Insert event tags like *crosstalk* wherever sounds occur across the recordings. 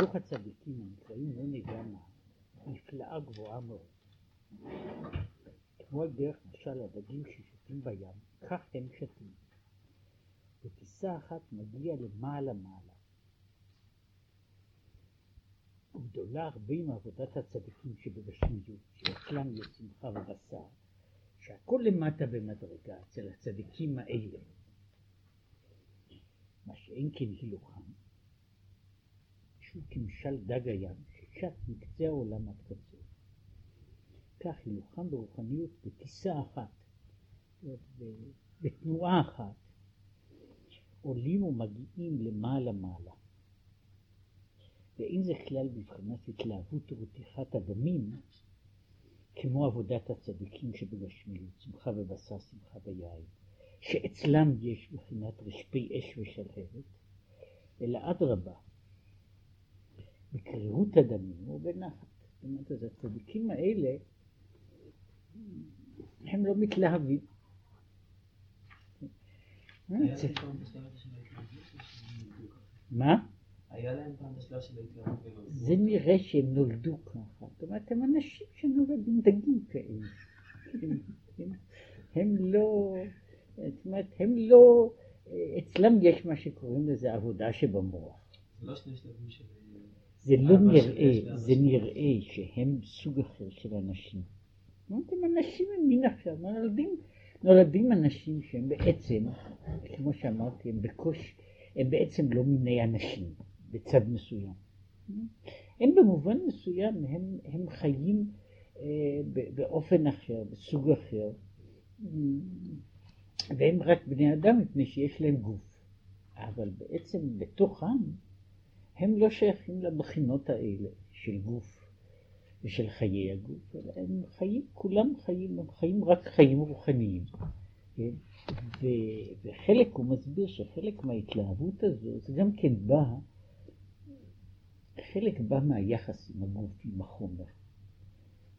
זוך הצדיקים הנקראים לא נדע מה, נפלאה גבוהה מאוד. כמו על דרך משל הדגים ששותים בים, כך הם שתים. בטיסה אחת מגיע למעלה מעלה. וגדולה הרבה מעבודת הצדיקים שבגשמיות, שאצלם יש שמחה ובשר, שהכל למטה במדרגה אצל הצדיקים האלה. מה שאין כן הילוכם, שהוא כמשל דג הים, ששט מקצה העולם עד קצה. כך הילוכם ברוחניות בטיסה אחת, בתנועה אחת, עולים ומגיעים למעלה מעלה. ואין זה כלל בבחינת התלהבות ורתיחת הדמים, כמו עבודת הצדיקים שבגשמיות, שמחה ובשר, שמחה ביין, שאצלם יש בחינת רשפי אש ושלהבת, אלא אדרבה, בקרירות הדמים ובנחת. זאת אומרת, אז הצדיקים האלה, הם לא מתלהבים. מה? היה להם פעם בשלב של ההתלהבות. זה נראה שהם נולדו ככה. זאת אומרת, הם אנשים שנולדים דגים כאלה. הם לא, זאת אומרת, הם לא, אצלם יש מה שקוראים לזה עבודה שבמוח. לא שני שלבים של... זה לא אבא של נראה, זה נראה שהם סוג אחר של אנשים. הם אנשים הם מין אחר, נולדים, נולדים אנשים שהם בעצם, כמו שאמרתי, הם בקושי, הם בעצם לא מיני אנשים, בצד מסוים. הם במובן מסוים, הם, הם חיים אה, באופן אחר, בסוג אחר, והם רק בני אדם מפני שיש להם גוף. אבל בעצם בתוכם הם לא שייכים לבחינות האלה של גוף ושל חיי הגוף, אלא הם חיים, כולם חיים, הם חיים רק חיים רוחניים. כן? ו- וחלק, הוא מסביר שחלק מההתלהבות הזו, זה גם כן בא, חלק בא מהיחס עם הגוף, עם החומר.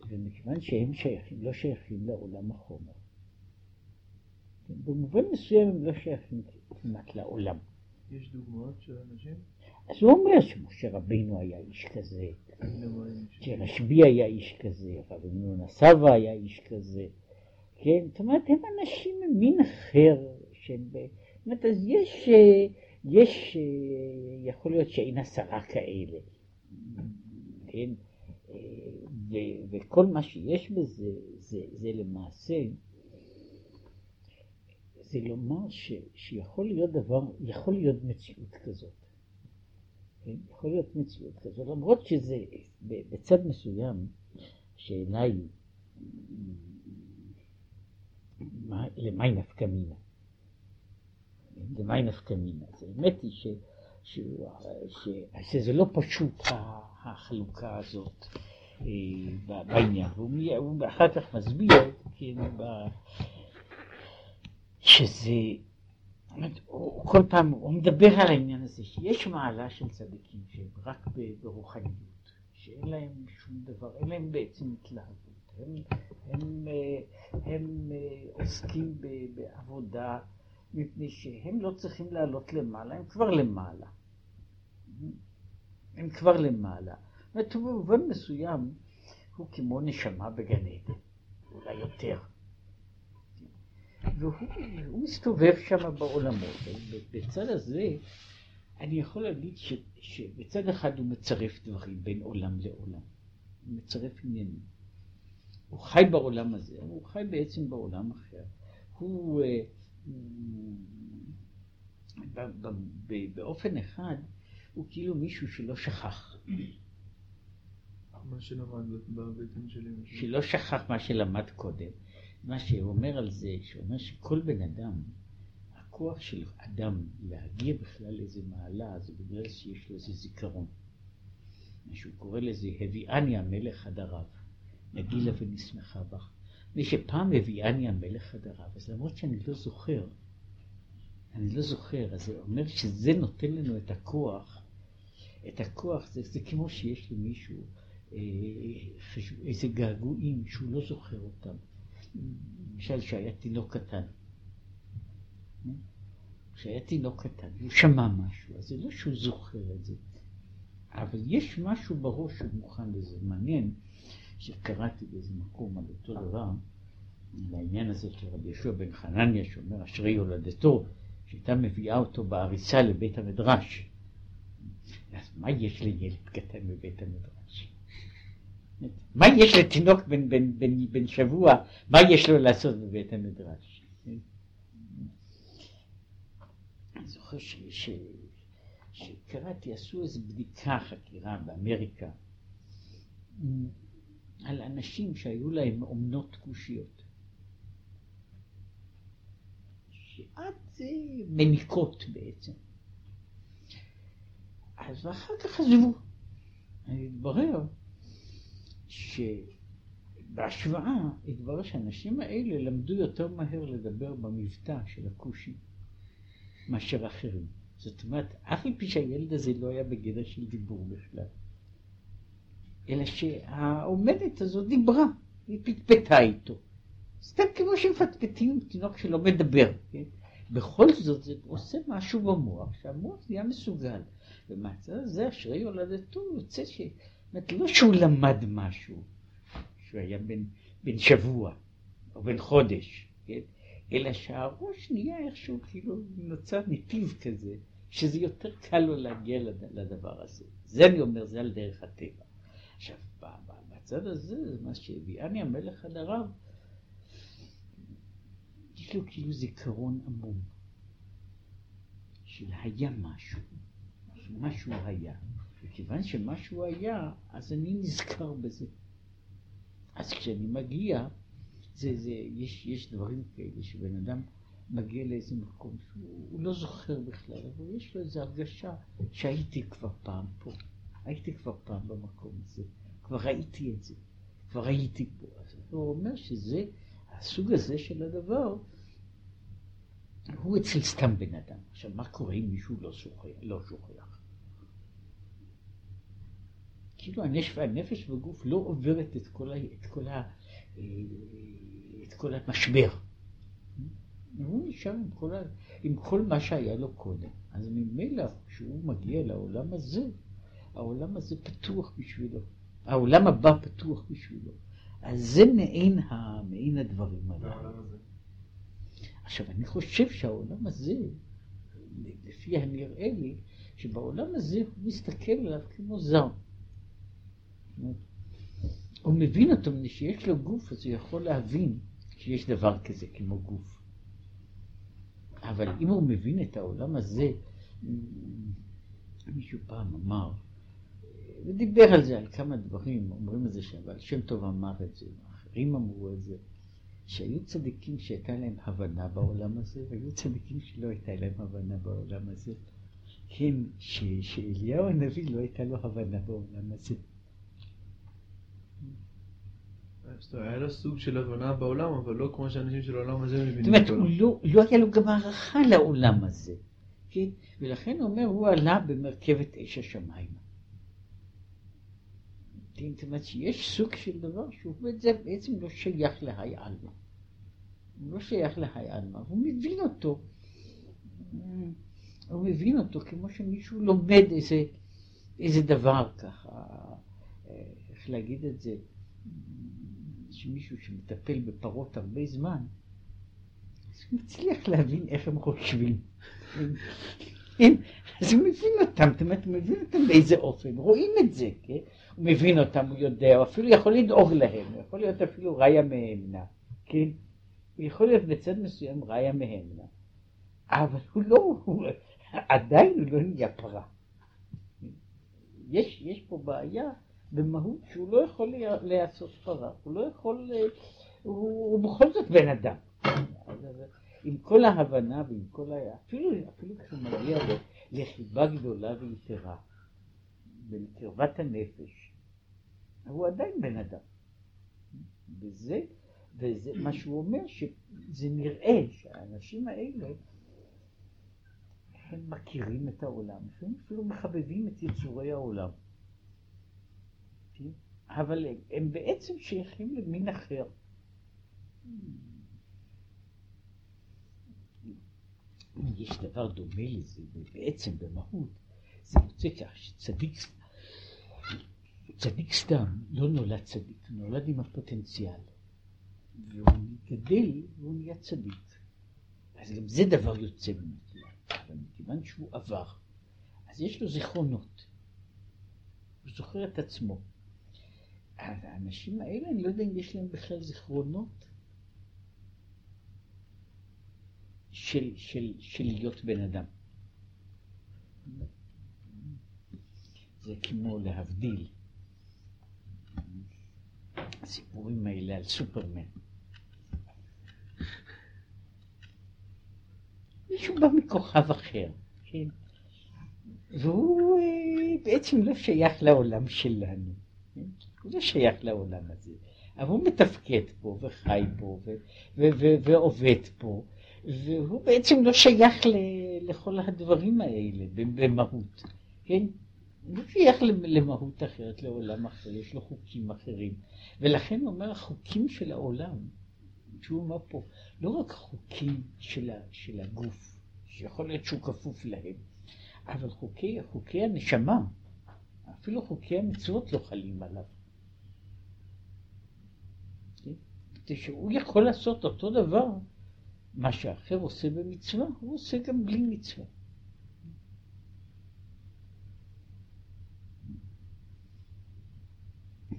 ומכיוון שהם שייכים, לא שייכים לעולם החומר. כן? במובן מסוים הם לא שייכים כמעט לעולם. יש דוגמאות של אנשים? אז הוא אומר שמשה רבינו היה איש כזה, שרשב"י היה איש כזה, רבי נונה סבא היה איש כזה, כן? זאת אומרת, הם אנשים ממין אחר, שהם... זאת אומרת, אז יש, יש, יכול להיות שאין עשרה כאלה, כן? ו- וכל מה שיש בזה, זה, זה למעשה, זה לומר ש, שיכול להיות דבר, יכול להיות מציאות כזאת. כן? יכול להיות מציאות כזאת, למרות שזה בצד מסוים, מה- למי נפקא מינה? למי נפקא מינה? אז האמת היא ש, ש, ש, שזה לא פשוט החלוקה הזאת אה, בעניין, והוא אחר כך מסביר, כן, ב- שזה הוא הוא כל פעם, הוא מדבר על העניין הזה, שיש מעלה של צדיקים שהם רק ברוחניות, שאין להם שום דבר, אין להם בעצם התלהבות, הם, הם, אה, הם אה, עוסקים ב- בעבודה מפני שהם לא צריכים לעלות למעלה, הם כבר למעלה. הם כבר למעלה. זאת אומרת, במובן מסוים הוא כמו נשמה בגן עדן, אולי יותר. והוא הוא מסתובב שם בעולמות. בצד הזה, אני יכול להגיד ש, שבצד אחד הוא מצרף דברים בין עולם לעולם. הוא מצרף עניינים. הוא חי בעולם הזה, אבל הוא חי בעצם בעולם אחר. הוא, אה, ב- באופן אחד, הוא כאילו מישהו שלא שכח. מה שלמד בבטן שלי. שלא שכח מה שלמד קודם. מה שהוא אומר על זה, שהוא אומר שכל בן אדם, הכוח של אדם להגיע בכלל לאיזה מעלה, זה בגלל שיש לו איזה זיכרון. מה שהוא קורא לזה, הביאני המלך עד ערב, נגילה ונשמחה בך. מפני שפעם הביאני המלך עד ערב, אז למרות שאני לא זוכר, אני לא זוכר, אז זה אומר שזה נותן לנו את הכוח, את הכוח, זה, זה כמו שיש למישהו אה, חשב, איזה געגועים שהוא לא זוכר אותם. למשל שהיה תינוק קטן. כשהיה תינוק קטן, הוא שמע משהו, אז זה לא שהוא זוכר את זה. אבל יש משהו בראש שמוכן לזה. מעניין שקראתי באיזה מקום על אותו דבר, על העניין הזה של רבי יהושע בן חנניה, שאומר אשרי יולדתו, שהייתה מביאה אותו בעריסה לבית המדרש. אז מה יש לילד קטן בבית המדרש? מה יש לתינוק בן, בן, בן, בן שבוע, מה יש לו לעשות בבית המדרש? אני זוכר ש, ש, שקראתי, עשו איזו בדיקה, חקירה באמריקה, על אנשים שהיו להם אומנות כושיות. שעד מניקות בעצם. אז ואחר כך עזבו. התברר שבהשוואה התברר שהאנשים האלה למדו יותר מהר לדבר במבטא של הכושי מאשר אחרים. זאת אומרת, אף על פי שהילד הזה לא היה בגדר של דיבור בכלל, אלא שהאומנת הזאת דיברה, היא פטפטה איתו. סתם כמו שמפטפטים תינוק שלא מדבר, כן? בכל זאת זה עושה משהו במוח, שהמוח נהיה מסוגל. ומהצד הזה אשרי יולדתו יוצא ש... זאת לא שהוא למד משהו, שהוא היה בן, בן שבוע או בן חודש, כן? אלא שהראש נהיה איכשהו כאילו נוצר נתיב כזה, שזה יותר קל לו להגיע לדבר הזה. זה אני אומר, זה על דרך הטבע. עכשיו, בצד הזה, מה שהביאני המלך עד הרב, יש לו כאילו זיכרון עמום, של היה משהו, שמשהו היה. וכיוון שמשהו היה, אז אני נזכר בזה. אז כשאני מגיע, זה, זה, יש, יש דברים כאלה שבן אדם מגיע לאיזה מקום שהוא לא זוכר בכלל, אבל יש לו איזו הרגשה שהייתי כבר פעם פה, הייתי כבר פעם במקום הזה, כבר ראיתי את זה, כבר הייתי פה. אז הוא אומר שזה, הסוג הזה של הדבר, הוא אצל סתם בן אדם. עכשיו, מה קורה אם מישהו לא שוכח? לא שוכח? כאילו הנפש, הנפש בגוף לא עוברת את כל, ה, את כל, ה, את כל המשבר. הוא נשאר עם כל, ה, עם כל מה שהיה לו קודם. אז ממילא כשהוא מגיע לעולם הזה, העולם הזה פתוח בשבילו. העולם הבא פתוח בשבילו. אז זה מעין, ה, מעין הדברים הללו. עכשיו, אני חושב שהעולם הזה, לפי הנראה לי, שבעולם הזה הוא מסתכל עליו כמו זר. הוא מבין אותו, מפני שיש לו גוף, אז הוא יכול להבין שיש דבר כזה כמו גוף. אבל אם הוא מבין את העולם הזה, מישהו פעם אמר, ודיבר על זה, על כמה דברים, אומרים את זה, אבל שם טוב אמר את זה, אחרים אמרו את זה, שהיו צדיקים שהייתה להם הבנה בעולם הזה, והיו צדיקים שלא הייתה להם הבנה בעולם הזה. כן, שאליהו הנביא לא הייתה לו הבנה בעולם הזה. היה לו סוג של הבנה בעולם, אבל לא כמו שאנשים של העולם הזה מבינים. זאת אומרת, לא, לא היה לו גם הערכה לעולם הזה, כן? ולכן הוא אומר, הוא עלה במרכבת אש השמיים. זאת אומרת שיש סוג של דבר שהוא בעצם לא שייך להי עלמא. הוא לא שייך להי עלמא, הוא מבין אותו. הוא מבין אותו כמו שמישהו לומד איזה, איזה דבר ככה, אה, איך להגיד את זה, שמישהו שמטפל בפרות הרבה זמן, אז הוא מצליח להבין איך הם חושבים. כן? אז הוא מבין אותם, זאת אומרת, הוא מבין אותם באיזה אופן, רואים את זה, כן? הוא מבין אותם, הוא יודע, הוא אפילו יכול לדאוג להם, הוא יכול להיות אפילו ראיה מהמנה, כן? הוא יכול להיות בצד מסוים ראיה מהמנה, אבל הוא לא, הוא, עדיין הוא לא נהיה פרה. יש, יש פה בעיה במהות שהוא לא יכול להיעשות פרה, הוא לא יכול, הוא, הוא בכל זאת בן אדם. עם כל ההבנה ועם כל ה... אפילו, אפילו כשהוא מגיע לחיבה גדולה ויתרה, בקרבת הנפש, הוא עדיין בן אדם. וזה, וזה מה שהוא אומר, שזה נראה שהאנשים האלה, הם מכירים את העולם, לפעמים אפילו מחבבים את יצורי העולם. אבל הם, הם בעצם שייכים למין אחר. יש דבר דומה לזה, בעצם במהות, זה יוצא כך שצדיק צדיק סתם לא נולד צדיק, הוא נולד עם הפוטנציאל. והוא גדל והוא נהיה צדיק. אז גם זה דבר יוצא הכלל. אבל מכיוון שהוא עבר, אז יש לו זיכרונות. הוא זוכר את עצמו. האנשים האלה, אני לא יודע אם יש להם בכלל זיכרונות של, של, של להיות בן אדם. זה כמו להבדיל. הסיפורים האלה על סופרמן. מישהו בא מכוכב אחר, כן? והוא אה, בעצם לא שייך לעולם שלנו. הוא לא שייך לעולם הזה. אבל הוא מתפקד פה וחי פה ו- ו- ו- ועובד פה, והוא בעצם לא שייך ל- לכל הדברים האלה במהות, כן? הוא שייך למהות אחרת, לעולם אחר, יש לו חוקים אחרים. ולכן הוא אומר, החוקים של העולם, שהוא אומר פה, לא רק חוקים של, ה- של הגוף, שיכול להיות שהוא כפוף להם, אבל חוקי, חוקי הנשמה, אפילו חוקי המצוות לא חלים עליו. כן? שהוא יכול לעשות אותו דבר, מה שאחר עושה במצווה, הוא עושה גם בלי מצווה.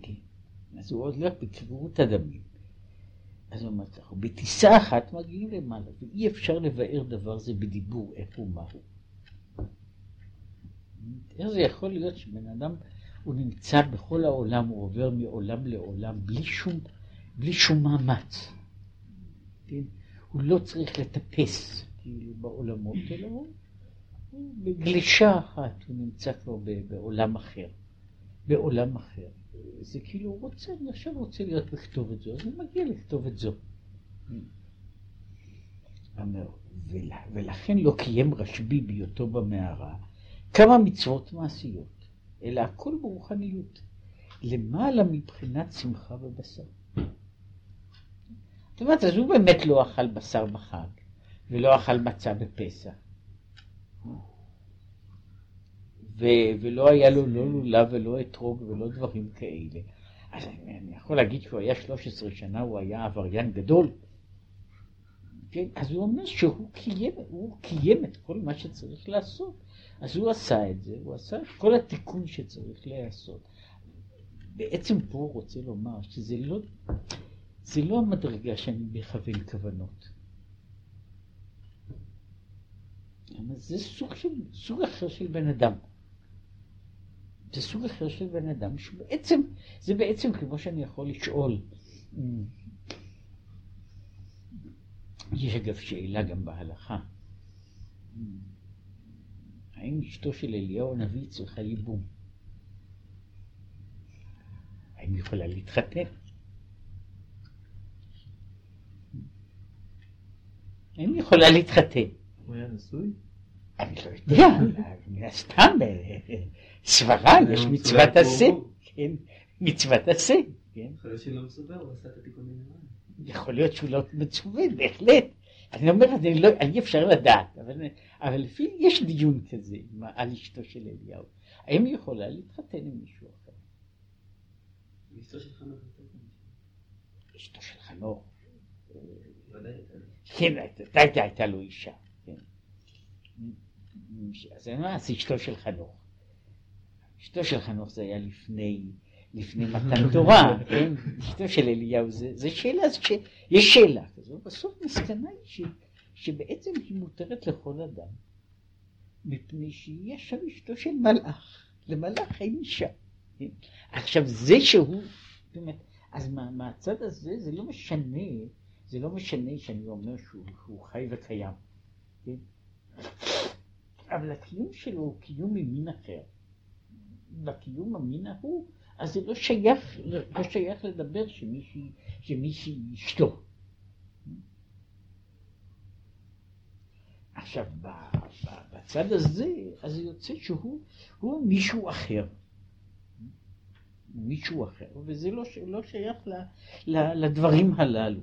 כן. אז הוא עוד לא בקביעות הדמים. אז הוא אומר ככה, בטיסה אחת מגיעים למעלה, ואי אפשר לבאר דבר זה בדיבור איך ומהו. איך זה יכול להיות שבן אדם, הוא נמצא בכל העולם, הוא עובר מעולם לעולם בלי שום, בלי שום מאמץ. כן? הוא לא צריך לטפס כאילו בעולמות, אלא הוא, בגלישה אחת, הוא נמצא כבר בעולם אחר. בעולם אחר. זה כאילו הוא רוצה, אני עכשיו רוצה להיות בכתובת זו, אז הוא מגיע לכתובת זו. ולכן לא קיים רשב"י בהיותו במערה כמה מצוות מעשיות, אלא הכל ברוחניות, למעלה מבחינת שמחה ובשר. זאת אומרת, אז הוא באמת לא אכל בשר בחג, ולא אכל מצה בפסח. ו- ולא היה לו לא לולב ולא אתרוג ולא דברים כאלה. אז אני, אני יכול להגיד שהוא היה 13 שנה, הוא היה עבריין גדול. כן? אז הוא אומר שהוא קיים, הוא קיים את כל מה שצריך לעשות. אז הוא עשה את זה, הוא עשה את כל התיקון שצריך להיעשות. בעצם פה הוא רוצה לומר שזה לא, זה לא המדרגה שאני מכוון כוונות. זה סוג, של, סוג אחר של בן אדם. זה סוג אחר של בן אדם, שבעצם, זה בעצם כמו שאני יכול לשאול. יש אגב שאלה גם בהלכה. האם אשתו של אליהו הנביא צריכה ייבום? האם היא יכולה להתחתן? היא יכולה להתחתן? הוא היה נשוי? אני לא יודע, מן הסתם, סברה, יש מצוות עשה, כן, מצוות עשה, כן. יכול להיות שהוא לא מסובר, הוא עשה את התיקונים. יכול להיות שהוא לא מצווה, בהחלט. אני אומר, אני לא, אי אפשר לדעת, אבל, אבל לפי, יש דיון כזה על אשתו של אליהו. האם היא יכולה להתחתן עם מישהו אחר? אשתו של חנוך. אשתו של חנוך. כן, הייתה, הייתה לו אישה, כן. אז אני אומר, אז אשתו של חנוך. אשתו של חנוך זה היה לפני, לפני מתן תורה, כן? אשתו של אליהו, זה, זה שאלה, זה ש... יש שאלה כזו, בסוף מסקנה היא ש... שבעצם היא מותרת לכל אדם, מפני שהיא עכשיו אשתו של מלאך, למלאך אין אישה. כן? עכשיו זה שהוא, זאת אומרת, אז מה, מהצד הזה זה לא משנה, זה לא משנה שאני אומר שהוא, שהוא חי וקיים, כן? אבל הקיום שלו הוא קיום ממין אחר. בקיום המין ההוא, אז זה לא שייך, לא שייך לדבר שמישהי, שמישהי אשתו. עכשיו, בצד הזה, אז יוצא שהוא הוא מישהו אחר. מישהו אחר, וזה לא, לא שייך ל, ל, לדברים הללו.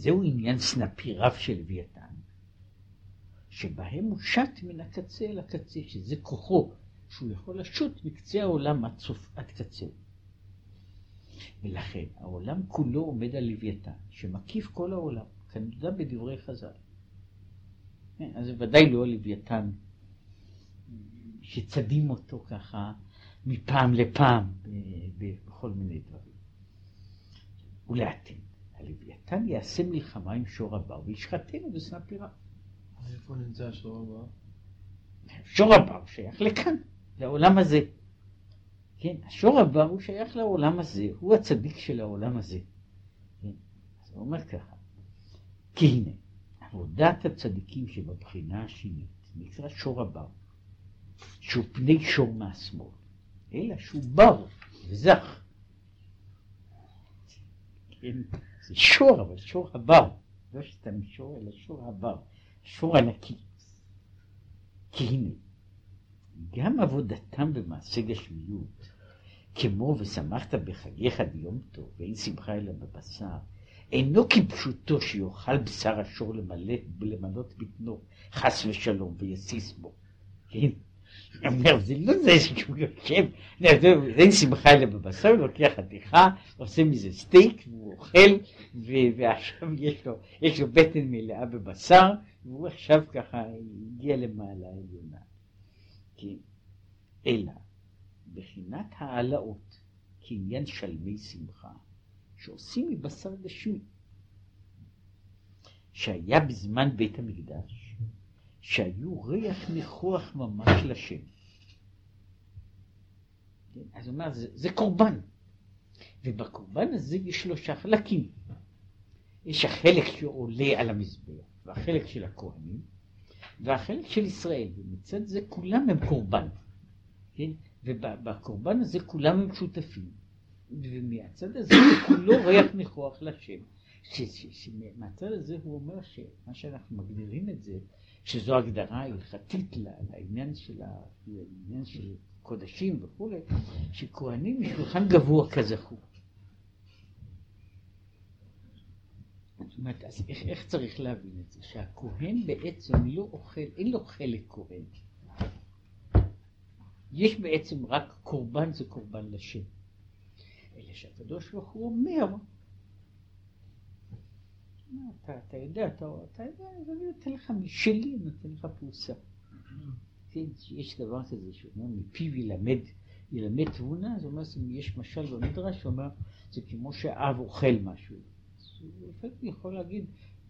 וזהו עניין סנפיריו של לוויתן, שבהם הוא שט מן הקצה אל הקצה, שזה כוחו, שהוא יכול לשוט מקצה העולם עד, סוף, עד קצהו. ולכן העולם כולו עומד על לוויתן, שמקיף כל העולם, כנודע בדברי חז"ל. כן, אז זה ודאי לא הלוויתן שצדים אותו ככה מפעם לפעם בכל מיני דברים. ולעתיד, הלוויתן יעשה מלחמה עם שור הבר וישחטנו בסנפירה. איפה נמצא השור הבר? שור הבר שייך לכאן, לעולם הזה. כן, השור הבר הוא שייך לעולם הזה, הוא הצדיק של העולם הזה. כן? אז הוא אומר ככה, כי הנה, עבודת הצדיקים שבבחינה השנית נקרא שור הבר, שהוא פני שור מהשמאל, אלא שהוא בר וזך. כן, שור, אבל שור הבר, לא סתם שור, אלא שור הבר, שור ענקי. כי הנה, גם עבודתם במעשה גשמיות, כמו ושמחת בחגיך ביום טוב, ואין שמחה אלא בבשר, אינו כפשוטו שיאכל בשר השור למלא, למלות בטנו, חס ושלום, ויסיס בו. כן? אומר, זה לא זה שהוא יושב, אין שמחה אלא בבשר, הוא לוקח חתיכה, עושה מזה סטייק, והוא אוכל, ועכשיו יש לו, יש לו בטן מלאה בבשר, והוא עכשיו ככה הגיע למעלה העליונה. כן? אלא, בחינת העלאות, כעניין שלמי שמחה, שעושים מבשר גשמי, שהיה בזמן בית המקדש, שהיו ריח ניחוח ממש לשם. כן? אז הוא אומר, זה, זה קורבן, ובקורבן הזה יש שלושה חלקים. יש החלק שעולה על המזבח, והחלק של הכהנים, והחלק של ישראל, ומצד זה כולם הם קורבן, כן? ובקורבן הזה כולם הם שותפים, ומהצד הזה זה כולו ריח ניחוח לשם. שמהצד הזה הוא אומר שמה שאנחנו מגדירים את זה, שזו הגדרה הלכתית לעניין של, העניין של קודשים וכולי, שכהנים משולחן גבוה כזכור. זאת אומרת, אז איך, איך צריך להבין את זה? שהכהן בעצם לא אוכל, אין לו חלק כהן. יש בעצם רק קורבן זה קורבן לשם. אלא שהקדוש ברוך הוא אומר, אתה, אתה יודע, אתה, אתה יודע, אז אני נותן לך משלי, אני נותן לך פרוסה. כן, יש דבר כזה שאומר, מפיו ילמד, ילמד תבונה, זאת אומרת, אם יש משל במדרש, הוא אומר, זה כמו שאב אוכל משהו. הוא יכול להגיד,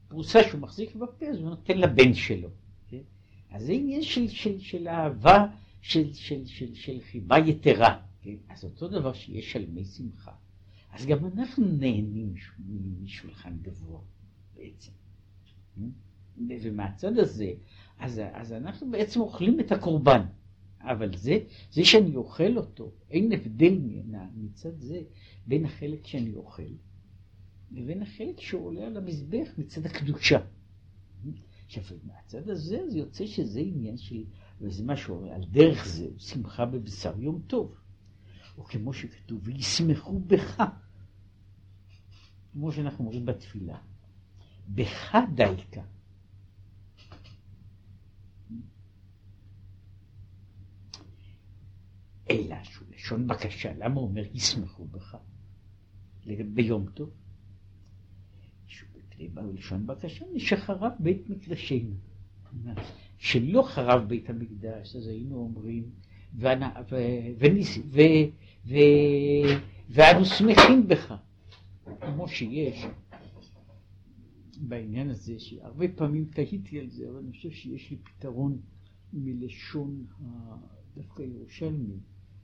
פרוסה שהוא מחזיק בפה, אז הוא נותן לבן שלו. כן? אז זה עניין של, של, של אהבה, של, של, של, של חיבה יתרה. כן? אז אותו דבר שיש שלמי שמחה. אז גם אנחנו נהנים משולחן גבוה בעצם. ומהצד הזה, אז, אז אנחנו בעצם אוכלים את הקורבן. אבל זה, זה שאני אוכל אותו, אין הבדל מצד זה בין החלק שאני אוכל לבין החלק שעולה על המזבח מצד הקדושה. עכשיו, מהצד הזה זה יוצא שזה עניין של, וזה מה שאומר, על דרך זה, שמחה בבשר יום טוב. או כמו שכתוב, וישמחו בך. כמו שאנחנו אומרים בתפילה, בך דייקה. אלא שהוא לשון בקשה, למה הוא אומר ישמחו בך? ביום טוב. בלשון בקשה, שחרב בית מקדשנו. שלא חרב בית המקדש, אז היינו אומרים, ואנו שמחים בך, כמו שיש בעניין הזה, שהרבה פעמים תהיתי על זה, אבל אני חושב שיש לי פתרון מלשון דווקא ירושלמי,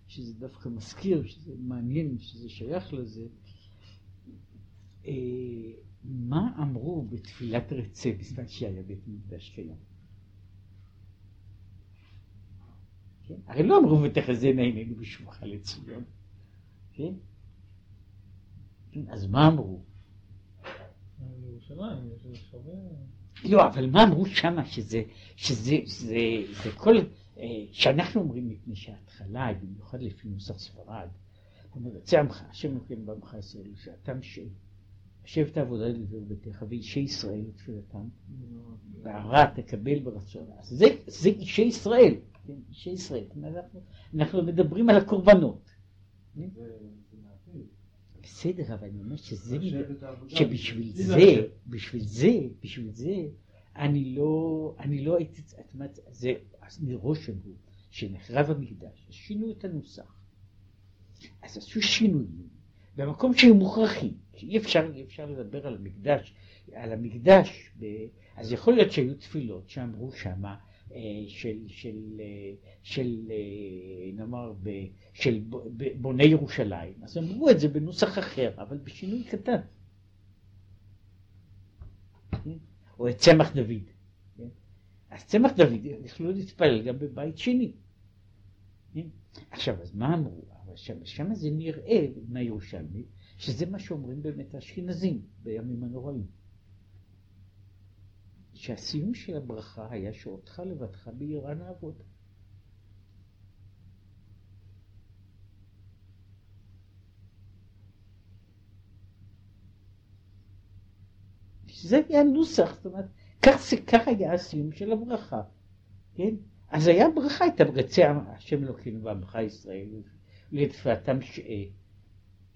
שזה דווקא מזכיר, שזה מעניין, שזה שייך לזה. אה, מה אמרו בתפילת רצה בזמן שהיה בית מקדש קיים? כן? הרי לא אמרו ותחזינה עינינו בשובך לציון, כן? אז מה אמרו? לא, אבל מה אמרו שמה שזה, שזה, שזה, זה כל, שאנחנו אומרים מפני שההתחלה, במיוחד לפי נוסח ספרד, אומר, יוצא עמך, השם נותן בעמך ישראל, שאתה משל. שבט העבודה לדבר ביתך ואישי ישראל לתפילתם, והרע תקבל ברצון. אז זה, זה אישי ישראל, כן, אישי ישראל. אנחנו, אנחנו מדברים על הקורבנות. בסדר, אבל אני אומר שזה, שבשביל זה, בשביל זה, בשביל זה, אני לא, אני לא הייתי, את אומרת, זה מראש אמרו, שנחרב המקדש, אז שינו את הנוסח. אז עשו שינויים במקום שהיו מוכרחים, שאי אפשר, אי אפשר לדבר על המקדש, על המקדש, ב, אז יכול להיות שהיו תפילות שאמרו שמה, של, של, אה, של, אה, נאמר, של בוני ירושלים, אז אמרו את זה בנוסח אחר, אבל בשינוי קטן. כן? או את צמח דוד. כן? אז צמח דוד יכלו להתפלל גם בבית שני. כן? עכשיו, אז מה אמרו? שם, שם זה נראה מהירושלמי, שזה מה שאומרים באמת האשכנזים בימים הנוראים. שהסיום של הברכה היה שאותך לבדך ביראה נעבוד. זה היה הנוסח, זאת אומרת, כך, כך היה הסיום של הברכה, כן? אז היה ברכה, הייתה רצה השם אלוקינו בעמך ישראל, לתפילתם שעה,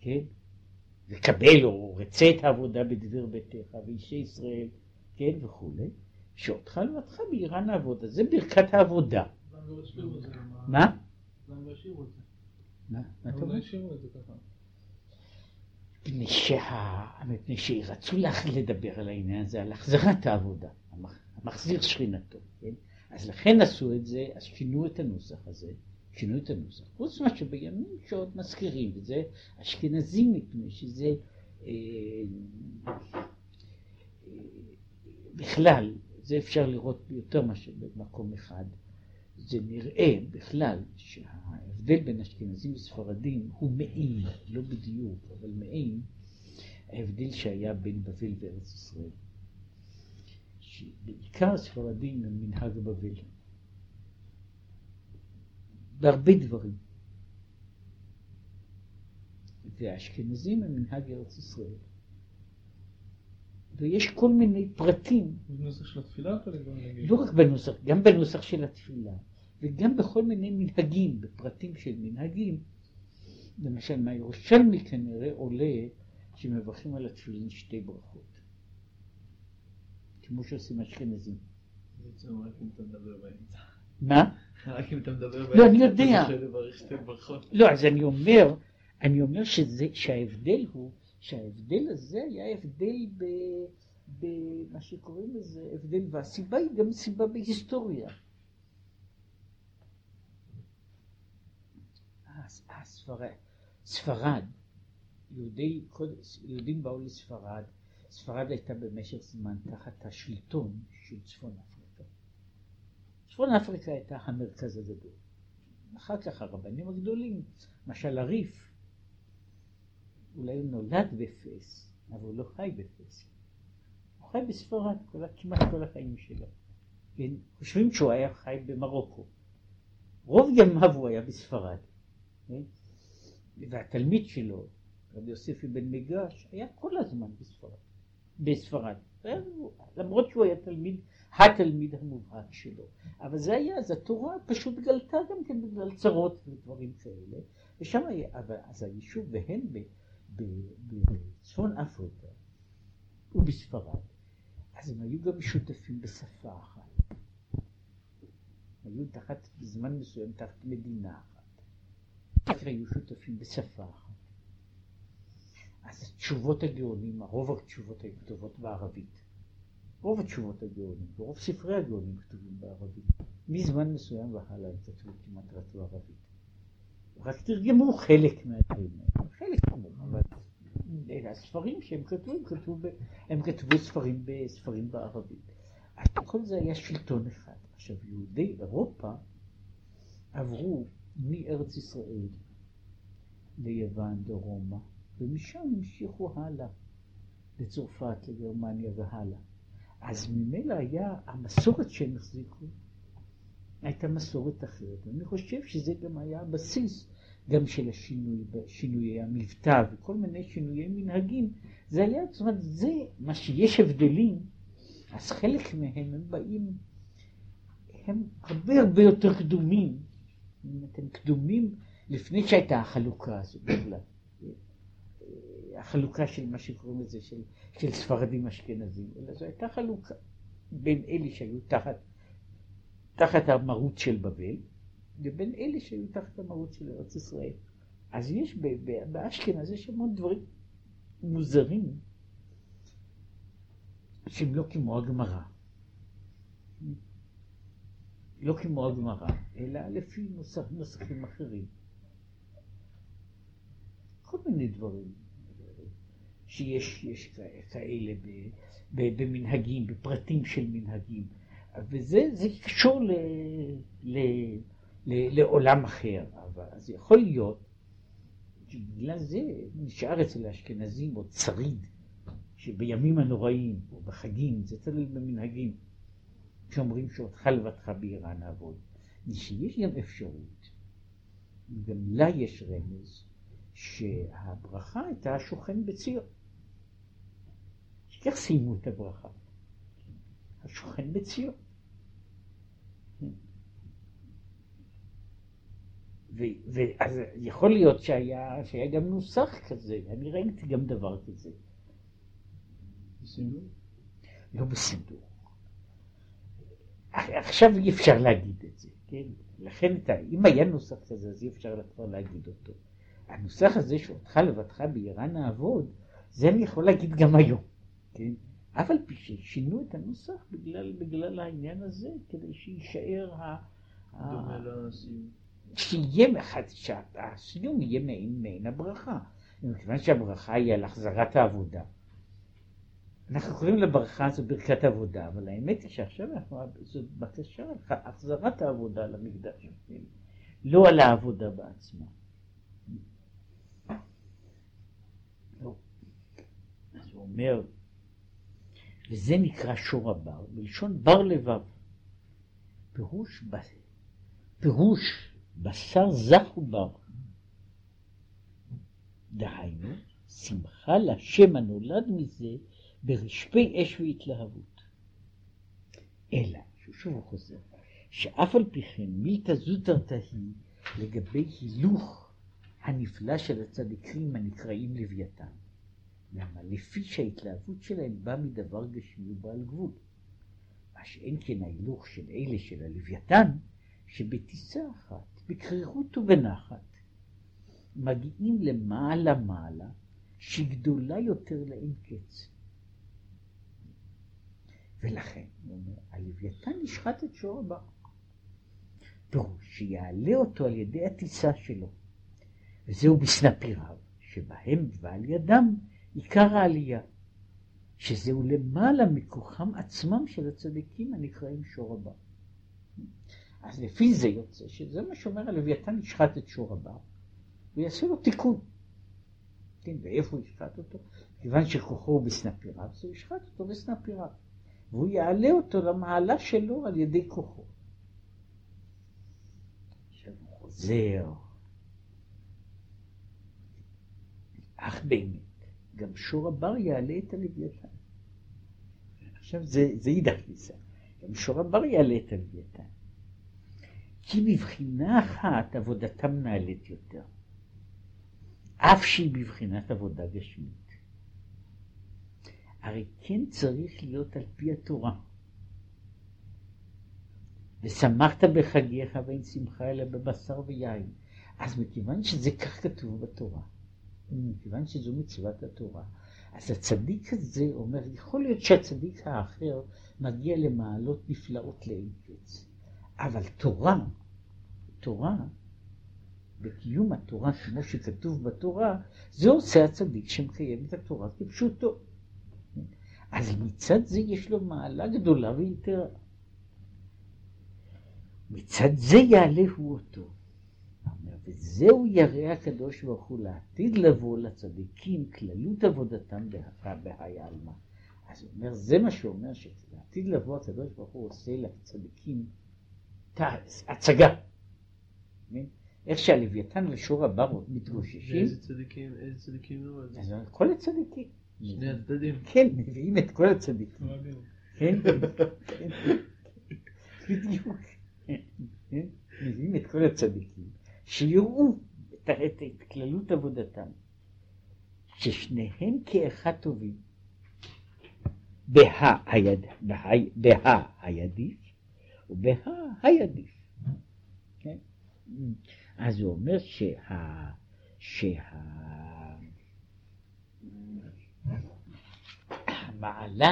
כן? וקבל או רצה את העבודה בדבר ביתך ואישי ישראל, כן, וכולי, שאותך לבדך ביראה נעבוד, אז זה ברכת העבודה. מה? מה? מה אתה אומר? מפני שרצו לדבר על העניין הזה, על החזרת העבודה, המחזיר שכינתו, כן? אז לכן עשו את זה, אז שינו את הנוסח הזה, שינו את הנוסח. חוץ ממה שבימים שעוד מזכירים, וזה אשכנזים מפני שזה אה, אה, בכלל, זה אפשר לראות ביותר מאשר במקום אחד. זה נראה בכלל שההבדל בין אשכנזים וספרדים הוא מעין, לא בדיוק, אבל מעין ההבדל שהיה בין בבל וארץ ישראל. שבעיקר הספרדים הם מנהג בבל. בהרבה דברים. והאשכנזים הם מנהג ארץ ישראל. ויש כל מיני פרטים. בנוסח של התפילה? לא רק בנוסח, גם בנוסח של התפילה, וגם בכל מיני מנהגים, בפרטים של מנהגים. למשל, מהירושלמי כנראה עולה שמברכים על התפילין שתי ברכות. כמו שעושים אשכנזים. מה? רק אם אתה מדבר לא, אני יודע. אתה. לא, אז אני אומר, אני אומר שזה, שההבדל הוא, שההבדל הזה היה הבדל ב... במה שקוראים לזה הבדל, והסיבה היא גם סיבה בהיסטוריה. הספרד, ספרד, יהודי, יהודים באו לספרד, ספרד הייתה במשך זמן תחת השלטון של צפון אפריקה. צפון אפריקה הייתה המרכז הגדול. אחר כך הרבנים הגדולים, למשל הריף, אולי הוא נולד בפס, אבל הוא לא חי בפס. הוא חי בספרד כל, כמעט כל החיים שלו. כן? חושבים שהוא היה חי במרוקו. רוב ימיו הוא היה בספרד. כן? והתלמיד שלו, רבי יוסף אבן מגרש, היה כל הזמן בספרד. בספרד. למרות שהוא היה תלמיד, התלמיד המובהק שלו. אבל זה היה, אז התורה פשוט גלתה גם כן בגלל צרות ודברים כאלה. ושם היה, אז היישוב, והן בצפון אפריקה ובספרד, אז הם היו גם שותפים בשפה אחת. היו תחת, בזמן מסוים תחת מדינה אחת. היו שותפים בשפה אחת. אז תשובות הגאונים, רוב התשובות היו כתובות בערבית. רוב התשובות הגאונים, ורוב ספרי הגאונים כתובים בערבית. מזמן מסוים והלאה הם כתבו כמעט רק בערבית. רק תרגמו חלק מהדברים האלה, חלק כמובן, אבל הספרים שהם כתבו, הם כתבו, הם כתבו ספרים, בספרים בערבית. אז כל זה היה שלטון אחד. עכשיו, יהודי אירופה עברו מארץ ישראל ליוון, לרומא, ומשם המשיכו הלאה, לצרפת, לגרמניה והלאה. אז ממילא היה, המסורת שהם החזיקו הייתה מסורת אחרת. אני חושב שזה גם היה הבסיס גם של השינוי, שינויי המבטא וכל מיני שינויי מנהגים, זה היה, זאת אומרת, זה מה שיש הבדלים, אז חלק מהם הם באים, הם הרבה הרבה יותר קדומים, הם קדומים לפני שהייתה החלוקה הזו בכלל. החלוקה של מה שקוראים לזה, של, של ספרדים אשכנזים, אלא זו הייתה חלוקה בין אלה שהיו תחת, תחת המרות של בבל, לבין אלה שהיו תחת המרות של ארץ ישראל. אז יש באשכנז יש המון דברים מוזרים שהם לא כמו הגמרא. לא כמו הגמרא, אלא לפי נוסח, נוסחים אחרים. כל מיני דברים שיש יש כאלה ב, ב, במנהגים, בפרטים של מנהגים. וזה קשור ל, ל, לעולם אחר. אבל אז יכול להיות שבגלל זה נשאר אצל האשכנזים עוד שריד, שבימים הנוראים או בחגים, זה תלוי במנהגים, שאומרים שאותך לבדך בעירה נעבוד. שיש גם אפשרות, גם לה יש רמז, שהברכה הייתה השוכן בציון. איך סיימו את הברכה? השוכן בציון. ואז יכול להיות שהיה, שהיה גם נוסח כזה, אני ראיתי גם דבר כזה. בסינדור? לא בסינדור. עכשיו אי אפשר להגיד את זה, כן? לכן אם היה נוסח כזה, אז אי אפשר כבר להגיד אותו. הנוסח הזה שאותך לבדך בעירה נעבוד, זה אני יכול להגיד גם היום, כן? אף על פי ששינו את הנוסח בגלל, בגלל העניין הזה, כדי שיישאר ה... דומה לסיום. שיהיה, שהסיום יהיה מעין מעין הברכה. מכיוון שהברכה היא על החזרת העבודה. אנחנו קוראים לברכה הזו ברכת עבודה, אבל האמת היא שעכשיו אנחנו, זו בקשה על החזרת העבודה למקדש, לא על העבודה בעצמה. לא. אז הוא אומר, וזה נקרא שור הבר, בלשון בר לבב. פירוש, פירוש בשר זך ובר. דהיינו, שמחה לשם הנולד מזה ברשפי אש והתלהבות. אלא, שוב הוא חוזר, שאף על פי כן מילתא זוטרתא היא לגבי הילוך הנפלא של הצדיקים הנקראים לוויתן. למה? לפי שההתלהבות שלהם באה מדבר גשמי ובעל גבול. מה שאין כן ההילוך של אלה של הלוויתן, שבטיסה אחת, בקרירות ובנחת, מגיעים למעלה מעלה, שהיא גדולה יותר לאין קץ. ולכן, הוא אומר, הלוויתן נשחט את שור הבא. פירוש שיעלה אותו על ידי הטיסה שלו. וזהו בסנפיריו, שבהם ועל ידם עיקר העלייה, שזהו למעלה מכוחם עצמם של הצדיקים הנקראים שור הבא. אז לפי זה יוצא שזה מה שאומר הלוויתן ישחט את שור הבא, ויעשה לו תיקון. כן, ואיפה הוא ישחט אותו? כיוון שכוחו הוא בסנפיריו, אז הוא ישחט אותו בסנפיריו. והוא יעלה אותו למעלה שלו על ידי כוחו. עכשיו הוא חוזר. אך באמת, גם שור הבר יעלה את הלוויתן. עכשיו זה, זה אידך גיסא. גם שור הבר יעלה את הלוויתן. כי בבחינה אחת עבודתם נעלית יותר, אף שהיא בבחינת עבודה גשמית. הרי כן צריך להיות על פי התורה. ושמחת בחגיך ואין שמחה אלא בבשר ויין. אז מכיוון שזה כך כתוב בתורה, מכיוון שזו מצוות התורה, אז הצדיק הזה אומר, יכול להיות שהצדיק האחר מגיע למעלות נפלאות לאין קץ, אבל תורה, תורה, בקיום התורה כמו שכתוב בתורה, זה עושה הצדיק שמקיים את התורה כפשוטו. אז מצד זה יש לו מעלה גדולה ויתרה. מצד זה יעלה הוא אותו. וזהו ירא הקדוש ברוך הוא לעתיד לבוא לצדיקים כללות עבודתם בהאי עלמא. אז הוא אומר, זה מה שהוא אומר, שלעתיד לבוא הקדוש ברוך הוא עושה לצדיקים הצגה. איך שהלוויתן ושור הבר מתגוששים, איזה צדיקים, איזה צדיקים לא. אז כל הצדיקים. שני הצדדים. כן, מביאים את כל הצדיקים. כן, כן, בדיוק. כן, מביאים את כל הצדיקים, שיראו את כללות עבודתם, ששניהם כאחד טובים. בה היד, בה, בה הידיף ובה הידיף. אז הוא אומר שה... שה... המעלה,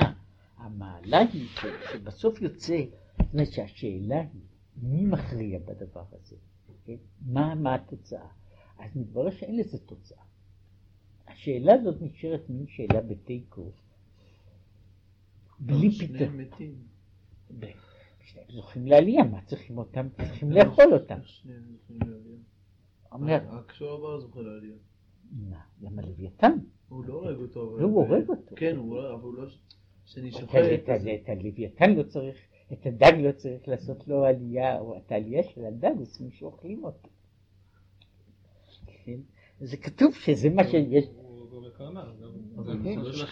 המעלה היא ש- שבסוף יוצא, זאת אומרת שהשאלה היא מי מכריע בדבר הזה, כן? מה, מה התוצאה? אז מתברר שאין לזה תוצאה. השאלה הזאת נשארת מין שאלה בתיקו, בלי פתרון. שניהם זוכים לעלייה, מה צריכים אותם? צריכים לאכול אותם. אומר, רק שור הבר זוכה לעלייה. מה, למה לוויתן? הוא לא הורג אותו. לא, הוא הורג אותו. כן, אבל הוא לא... שאני את הלוויתן לא צריך, את הדג לא צריך לעשות לו עלייה, או את העלייה של הדג עושים שאוכלים אותו. כן? זה כתוב שזה מה שיש, הוא הנושא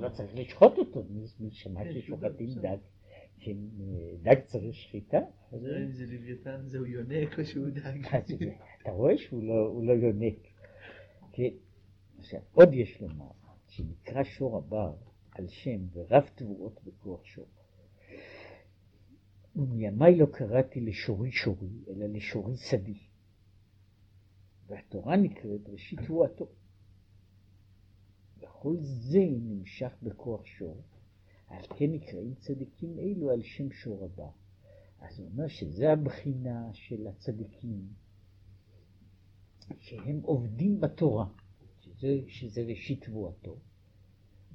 לא צריך לשחוט אותו, מי מי שמע כן, ששוחטים בסדר. דג, שדג צריך שחיטה? אם זה לוויתן זהו יונק או שהוא דג. אז אתה רואה שהוא לא, לא יונק. כן. עכשיו, עוד יש לומר, שנקרא שור הבר על שם ורב תבואות בכוח שור. ומימיי לא קראתי לשורי שורי, אלא לשורי שדי. והתורה נקראת ראשית תבואתו. וכל זה נמשך בכוח שור, על כן נקראים צדיקים אלו על שם שור הבר. אז הוא אומר שזה הבחינה של הצדיקים, שהם עובדים בתורה, שזה, שזה ראשית תבואתו,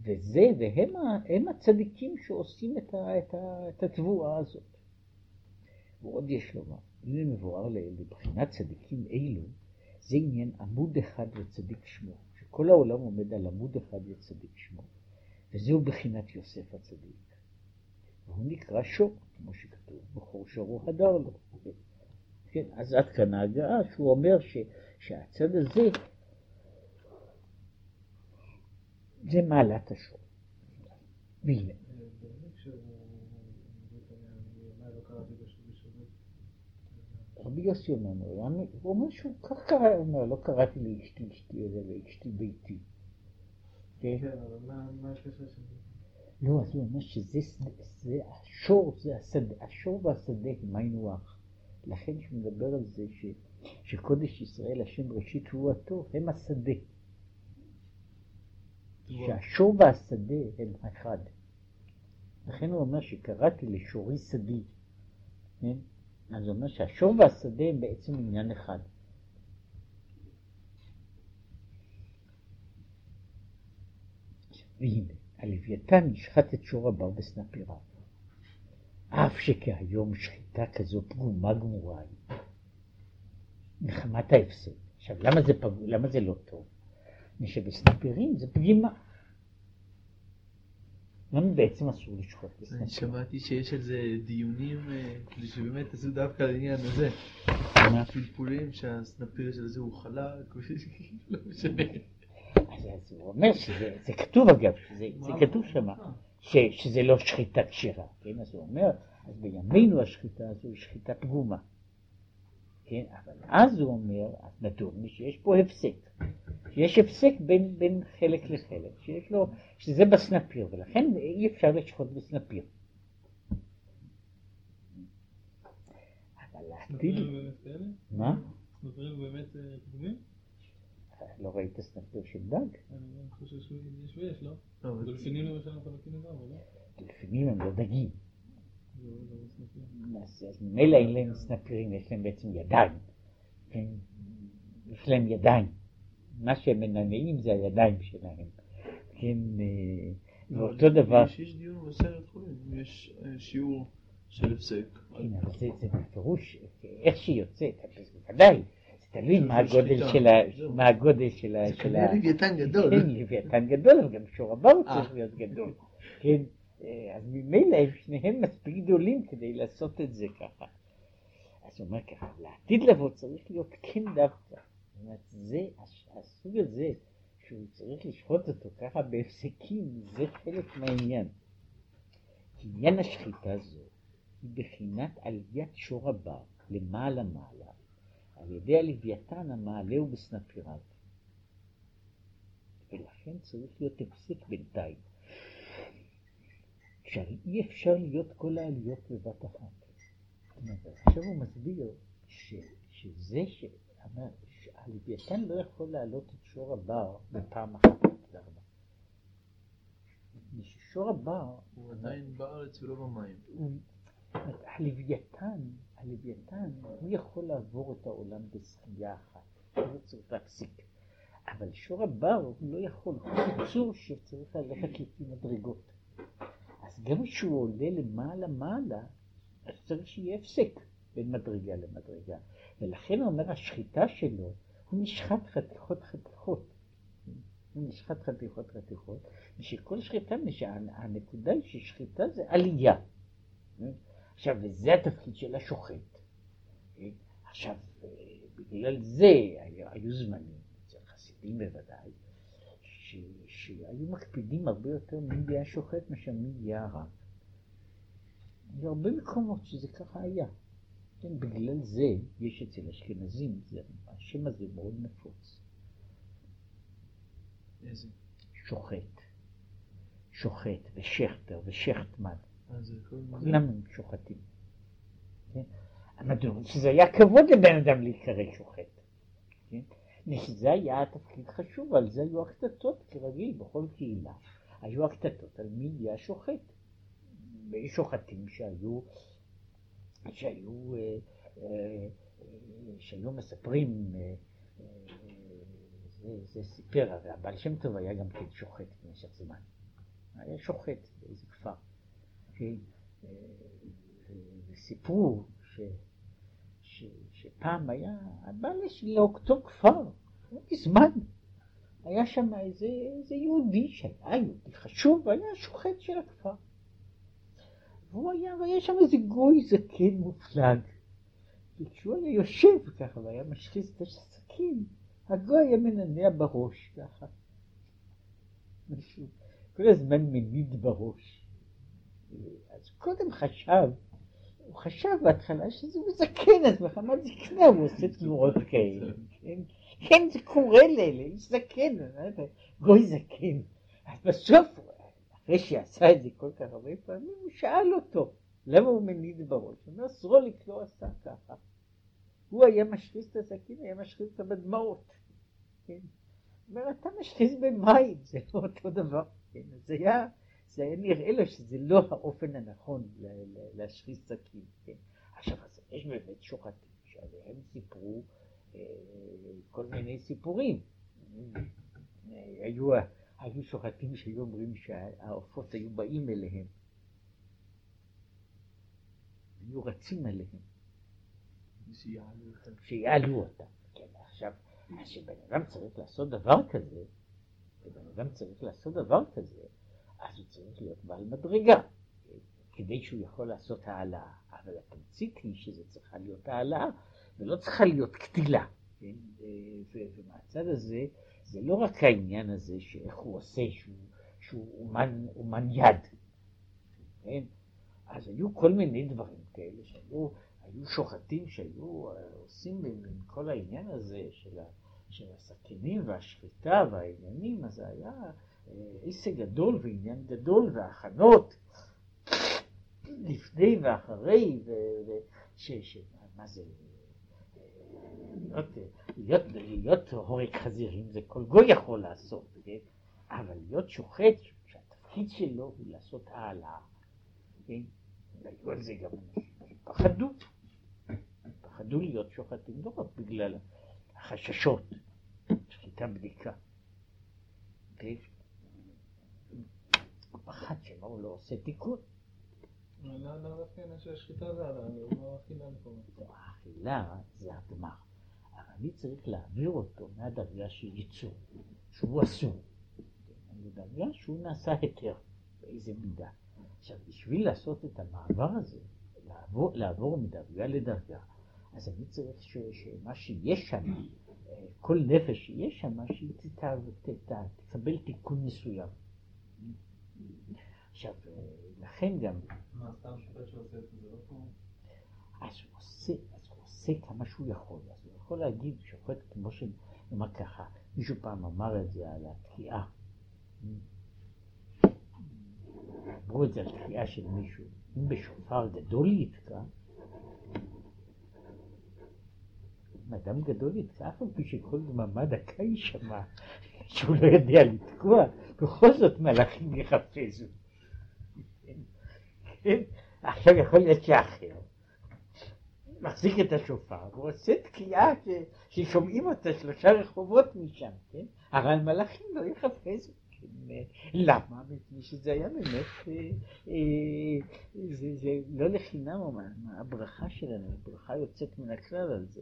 וזה, והם הצדיקים שעושים את, ה, את, ה, את התבואה הזאת. ועוד יש לומר, הנה מבואר לבחינת צדיקים אלו, זה עניין עמוד אחד וצדיק שמו, שכל העולם עומד על עמוד אחד וצדיק שמו, וזהו בחינת יוסף הצדיק. והוא נקרא שור, כמו שכתוב, בכור שורו הדר לו. כן, אז עד כאן ההגעה שהוא אומר ש, שהצד הזה זה מעלת השור. והנה, רבי יוסי אומר- הוא אומר שהוא כך קרא, הוא אומר, לא קראתי לאשתי אשתי, אלא לאשתי ביתי. כן? אבל מה הקשר של זה? לא, אז הוא אומר שזה זה, השור, זה השדה, השור והשדה הם היינו הך. לכן שהוא מדבר על זה ש, שקודש ישראל, השם ראשית תבואתו, הם השדה. שהשור והשדה הם אחד. לכן הוא אומר שקראתי לשורי שדי. כן? אז הוא אומר שהשור והשדה הם בעצם עניין אחד. והנה, הלוויתן נשחט את שור הבר בסנפיריו. אף שכהיום שחיטה כזו פגומה גמורה היא. נחמת ההפסד. עכשיו, למה זה, פג... למה זה לא טוב? מפני שבסנפירים זה פגימה. למה בעצם אסור לשחוט אני בסנפירים? שמעתי שיש על זה דיונים, כדי שבאמת עשו דווקא על העניין הזה. פלפולים שהסנפיר של זה הוא חלק, *laughs* לא משנה. אז הוא אומר שזה, זה כתוב אגב, שזה, זה כתוב שם, ש, שזה לא שחיטה כשרה, כן? אז הוא אומר, אז בימינו השחיטה הזו היא שחיטה פגומה, כן? אבל אז הוא אומר, אז נדון שיש פה הפסק, שיש הפסק בין, בין חלק לחלק, שיש לו, שזה בסנפיר, ולכן אי אפשר לשחוט בסנפיר. אבל להטיל? מה? סנפירים באמת אה, פגומים? לא ראית סנפיר של דג? אני חושב שיש ויש, לא? לא, דולפינים למשל הם חלקים לגמרי, לא? לפעמים הם לא דגים. זה לא זה לא. אז, ממילא אין להם סנפירים, יש להם בעצם ידיים. כן? יש להם ידיים. מה שהם מנענעים זה הידיים שלהם. כן, אה, ואותו דבר, יש- דיון בסרט חולים, יש אה, שיעור של הפסק. כן, אבל זה, בפירוש, איך שהיא יוצאת, בוודאי, תלוי מה הגודל. של ה... מה הגודל של ה... זה כנראה לוויתן גדול. כן, לוויתן גדול, אבל גם שור הבר אה. צריך להיות גדול. כן, אה, אז ממילא הם שניהם מספיק גדולים כדי לעשות את זה ככה. אז הוא אומר ככה, לעתיד לבוא צריך להיות כן דווקא. זאת אומרת, זה, הסוג הזה, שהוא צריך לשחוט אותו ככה בהפסקים, זה חלק מהעניין. עניין השחיטה זו היא בחינת עליית שור הבר למעלה מעלה, על ידי הלוויתן המעלה ובסנפיריו. ולכן צריך להיות הפסק בינתיים. שהרי אי אפשר להיות כל העליות בבת אחת. עכשיו הוא מסביר ש, שזה ש... אמר, שהלוויתן לא יכול להעלות את שור הבר בפעם אחת. מפני ששור הבר הוא עדיין בארץ ולא במים. הלוויתן, הלוויתן, הוא יכול לעבור את העולם בשחייה אחת, הוא לא צריך להפסיק. אבל שור הבר הוא לא יכול, הוא יצור שצריך ללכת לפי מדרגות. אז גם כשהוא עולה למעלה מעלה, אז צריך שיהיה הפסק בין מדרגה למדרגה. ולכן הוא אומר, השחיטה שלו, הוא נשחט חתיכות חתיכות. הוא נשחט חתיכות חתיכות, ושכל שחיטה, הנקודה היא ששחיטה זה עלייה. עכשיו, וזה התפקיד של השוחט. עכשיו, אה, בגלל זה היו, היו זמנים, אצל חסידים בוודאי, ש, שהיו מקפידים הרבה יותר מי יהיה השוחט מאשר מי יהיה הרב. היו הרבה מקומות שזה ככה היה. כן, בגלל זה יש אצל אשכנזים, זה, השם הזה מאוד נפוץ. שוחט. שוחט ושכטר ושכטמן. כולם הם שוחטים. כן? מדוע? שזה היה כבוד לבן אדם להיקרא שוחט. כן? שזה היה תפקיד חשוב, על זה היו הקטטות כרגיל בכל קהילה. היו הקטטות על מי יהיה השוחט. שוחטים שהיו, שהיו, אה, אה, שהיו מספרים, אה, זה, זה סיפר, הבעל שם טוב היה גם כן שוחט במשך זמן. היה שוחט באיזה כפר. כן, אה, וסיפרו ש, ש, שפעם היה, הבעל של לאותו כפר, לא מזמן, היה שם איזה, איזה יהודי שהיה יהודי חשוב, והיה שוחט של הכפר. והוא היה, והיה שם איזה גוי זקן מופלג. וכשהוא היה יושב ככה והיה משחיז את הסכין, הגוי היה מנענע בראש ככה. כל הזמן מניד בראש. אז קודם חשב, הוא חשב בהתחלה שזה הוא זקן, אז מחמת זקנה הוא עושה תנועות *laughs* כאלה. כן, כן, זה קורה לאלה, איש זקן, גוי זקן. אז בסוף, אחרי שעשה את זה כל כך הרבה פעמים, הוא שאל אותו, למה הוא מניד בראש? הוא אומר, סרוליק לא עשה ככה. הוא היה משחיז את הסכין, היה משחיז אותה בדמעות. כן? הוא אומר, אתה משחיז במים, *laughs* זה לא אותו דבר. כן? זה היה... זה היה נראה לו שזה לא האופן הנכון להשחיז סכין. כן? עכשיו, אז יש באמת שוחטים שעליהם סיפרו אה, כל מיני סיפורים. היו, היו שוחטים שהיו אומרים שהעופות היו באים אליהם. היו רצים עליהם. שיעלו אותם. כן, עכשיו, כשבן אדם צריך לעשות דבר כזה, ובן אדם צריך לעשות דבר כזה, אז הוא צריך להיות בעל מדרגה, כדי שהוא יכול לעשות העלאה. אבל התמצית היא שזה צריכה להיות העלאה, ולא צריכה להיות קטילה. כן? ומהצד הזה, זה לא רק העניין הזה שאיך הוא עושה, שהוא, שהוא אומן, אומן יד. כן? אז היו כל מיני דברים כאלה שהיו היו שוחטים שהיו עושים עם כל העניין הזה של, של הסכינים והשחיטה והעניינים, אז היה עסק גדול ועניין גדול והכנות לפני ואחרי, ו, ו, ש, ש, מה זה, להיות, להיות, להיות הורג חזירים זה כל גוי יכול לעשות, כן? אבל להיות שוחט, שהתפקיד שלו הוא לעשות העלאה, כן? והיו זה גם פחדו, פחדו להיות שוחטים, לא רק בגלל החששות, שחיטה בדיקה. כן? הוא פחד שמא הוא לא עושה תיקון. האכילה זה הגמר, אבל אני צריך להעביר אותו מהדרגה של ייצור, שהוא אסור, לדרגה שהוא נעשה היתר, באיזה מידה. עכשיו, בשביל לעשות את המעבר הזה, לעבור, לעבור מדרגה לדרגה, אז אני צריך ש- שמה שיש שם, אה, כל נפש שיש שם, שהיא תקבל תיקון מסוים. עכשיו, לכן גם, מה, סתם שופט שעושה את זה לא כמו... אז הוא עושה, אז הוא עושה כמה שהוא יכול. אז הוא יכול להגיד, שופט כמו ש... נאמר ככה, מישהו פעם אמר את זה על התקיעה. אמרו את זה על תקיעה של מישהו. אם בשופר גדול יתקע, אם אדם גדול יתקע, אף על פי שכל דממה דקה יישמע, שהוא לא יודע לתקוע, בכל זאת מלאכים יחפזו. כן? עכשיו יכול להיות שאחר מחזיק את השופר ועושה תקיעה ש- ששומעים אותה שלושה רחובות משם, כן? הרי המלאכים לא יחפזו. כן? למה? מפני שזה היה באמת, אה, אה, זה, לא לחינם, אבל הברכה שלנו, הברכה יוצאת מן הכלל על זה.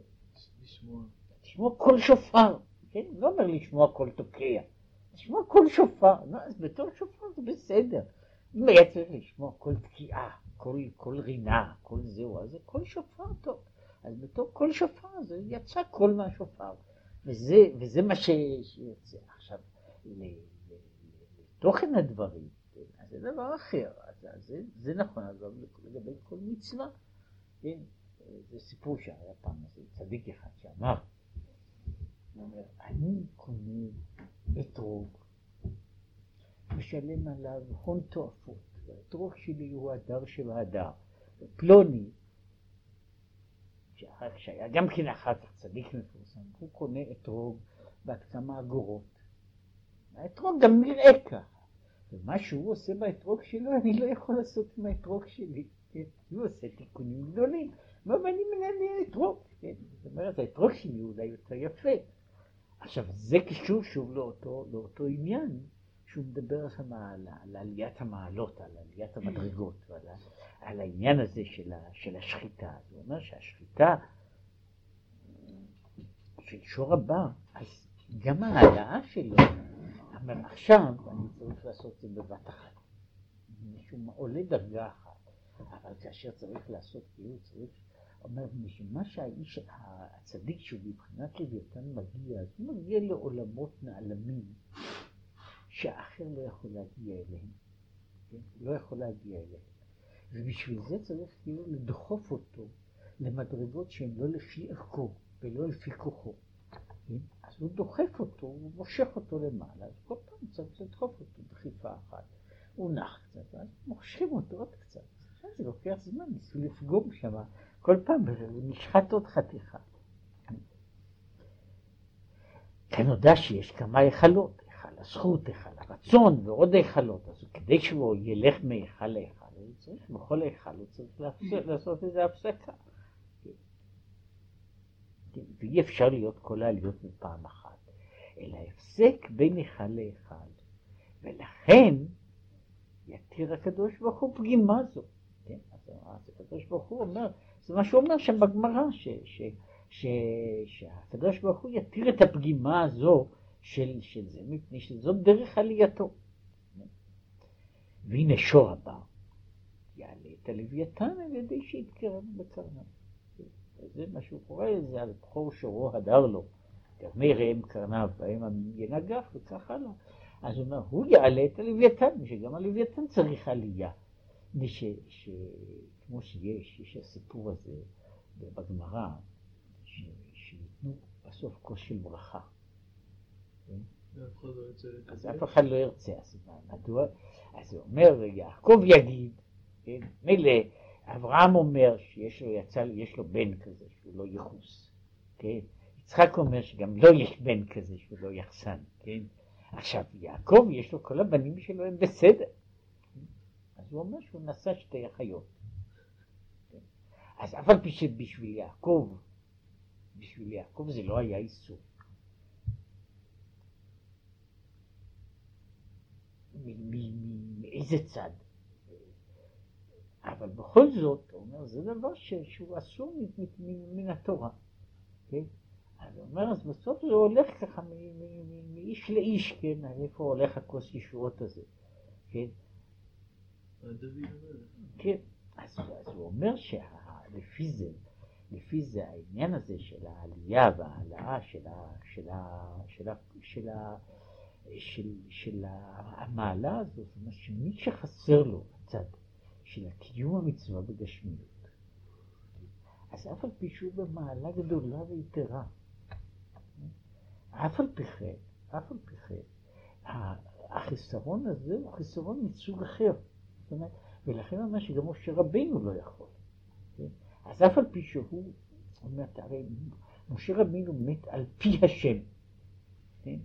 לשמוע. לשמוע קול שופר, כן? לא אומר לשמוע קול תוקע, לשמוע קול שופר, לא, אז בתור שופר זה בסדר. אם היה צריך לשמוע קול תקיעה, קול, רינה, קול זהו, אז זה קול שופר טוב. אז בתור קול שופר זה יצא קול מהשופר. וזה, וזה מה שיוצא. עכשיו, לתוכן הדברים, כן? אז זה דבר אחר. אז זה, זה נכון, אגב, לגבי כל מצווה. כן? זה סיפור שהיה פעם איזה צדיק אחד שאמר, הוא אומר, אני קונה אתרוג, משלם עליו הון תועפות, והאתרוג שלי הוא הדר של ההדר. פלוני, שהיה גם כן אחר כך צדיק מפורסם, הוא קונה אתרוג בת כמה אגורות. האתרוג גם נראה ככה, ומה שהוא עושה באתרוג שלו, אני לא יכול לעשות עם האתרוג שלי. כן? הוא עושה תיקונים גדולים. ואני מנהל אתרוג, כן? זאת אומרת, האתרוג שלי אולי יותר יפה. עכשיו, זה קשור שוב לאותו, לאותו עניין, שהוא מדבר שם על, על עליית המעלות, על עליית המדרגות, ועל על העניין הזה של, ה, של השחיטה. הוא אומר שהשחיטה של שור הבא, אז גם ההעלאה שלו, אומר, עכשיו אני צריך לעשות את זה בבת אחת. שהוא עולה דרגה אחת, אבל כאשר צריך לעשות כאילו צריך, אומר, משום שהאיש, הצדיק שהוא מבחינת לוויתן מגיע, אז הוא מגיע לעולמות נעלמים שהאחר לא יכול להגיע אליהם, כן? לא יכול להגיע אליהם. ובשביל זה צריך כאילו לדחוף אותו למדרגות שהן לא לפי ערכו ולא לפי כוחו. כן? אז הוא דוחף אותו, הוא מושך אותו למעלה, אז כל פעם צריך לדחוף אותו דחיפה אחת. הוא נח קצת, ואז מושכים אותו עוד קצת. זה לוקח זמן, ניסו לפגום שם, כל פעם נשחט עוד חתיכה. כאן נודע שיש כמה היכלות, היכל הזכות, היכל הרצון ועוד היכלות, אז כדי שהוא ילך מהיכל להיכל, הוא צריך בכל היכל, הוא צריך להפס- לעשות איזו הפסקה. כן, ואי אפשר להיות כל העליות בפעם אחת, אלא הפסק בין היכל להיכל, ולכן יתיר הקדוש ברוך הוא פגימה זו. כן? אז הקדוש ברוך הוא אומר, זה מה שהוא אומר שם בגמרא, שהקדוש ברוך הוא יתיר את הפגימה הזו של, של זה, מפני שזאת דרך עלייתו. והנה שור הבא, יעלה את הלוויתן על ידי שיתקרב בקרנם. זה מה שהוא קורא, זה על בכור שורו הדר לו. גרמי ראם קרניו, בהם ינגף וכך הלאה. אז הוא אומר, הוא יעלה את הלוויתן, שגם הלוויתן צריך עלייה. ש, ש, כמו שיש, יש הסיפור הזה בגמרא, שניתנו בסוף כוס של ברכה. לא אז. אף אחד לא ירצה, אז מדוע? אז הוא אומר, יעקב יגיד, כן, מילא, אברהם אומר שיש לו, יצא, יש לו בן כזה שהוא לא יחוס, כן? יצחק אומר שגם לו יש בן כזה שהוא לא יחסן, כן? עכשיו, יעקב יש לו, כל הבנים שלו הם בסדר. אז הוא אומר שהוא נשא שתי אחיות. אז אף על פי שבשביל יעקב, בשביל יעקב זה לא היה איסור. מאיזה צד. אבל בכל זאת, הוא אומר, זה דבר ש, שהוא אסור מ- מ- מ- מן התורה. כן? אז הוא אומר, אז בסוף זה הולך ככה מאיש לאיש, כן? איפה הולך הכוס ישועות הזה, כן? כן. אז, הוא אומר שלפי זה, לפי זה העניין הזה של העלייה וההעלאה של, של, של, של, של, של המעלה הזאת, זאת אומרת שמי שחסר לו הצד של הקיום המצווה בגשמיות, אז אף על פי שהוא במעלה גדולה ויתרה, אף על פי כן, אף על פי כן, החיסרון הזה הוא חיסרון מסוג אחר. זאת אומרת, ולכן אומר שגם משה רבינו לא יכול. כן? אז אף על פי שהוא, אומר, הרי משה רבינו מת על פי השם, כן?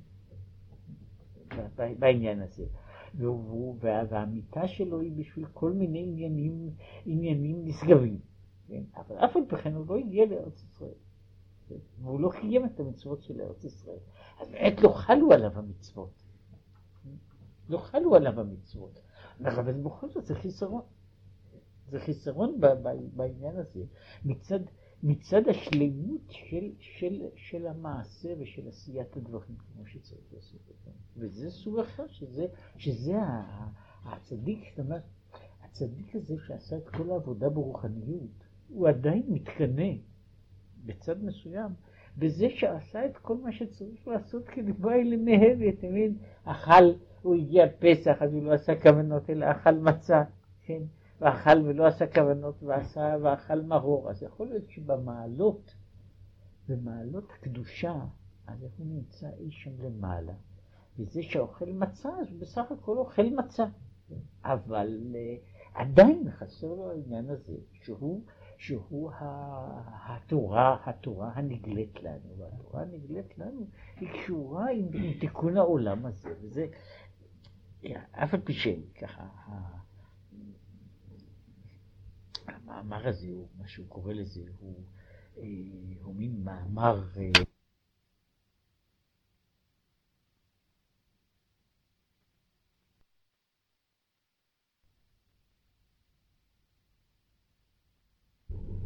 בעניין הזה. והוא, והמיטה שלו היא בשביל כל מיני עניינים, עניינים נשגבים. כן? אבל אף על פי כן הוא לא הגיע לארץ ישראל. כן? והוא לא קיים את המצוות של ארץ ישראל. אז באמת לא חלו עליו המצוות. לא חלו עליו המצוות. אבל בכל זאת זה חיסרון. זה חיסרון בעניין הזה מצד, מצד השלמות של, של, של המעשה ושל עשיית הדברים כמו שצריך לעשות אותם. וזה סוג אחר, שזה, שזה הצדיק, זאת אומרת, הצדיק הזה שעשה את כל העבודה ברוחניות, הוא עדיין מתקנא בצד מסוים בזה שעשה את כל מה שצריך לעשות כדי כדברי למהר, אתה מבין? אכל, הוא הגיע פסח, אז הוא לא עשה כוונות, אלא אכל מצה, כן? ואכל ולא עשה כוונות, ועשה ואכל מרור. אז יכול להיות שבמעלות, במעלות הקדושה, אז הוא נמצא אי שם למעלה. וזה שאוכל מצה, אז הוא בסך הכל אוכל מצה. אבל uh, עדיין חסר לו העניין הזה, שהוא שהוא התורה, התורה הנגלית לנו, והתורה הנגלית לנו היא קשורה עם, עם תיקון העולם הזה, וזה, אף על פי שככה, המאמר הזה, הוא, מה שהוא קורא לזה, הוא, אה, הוא מין מאמר אה,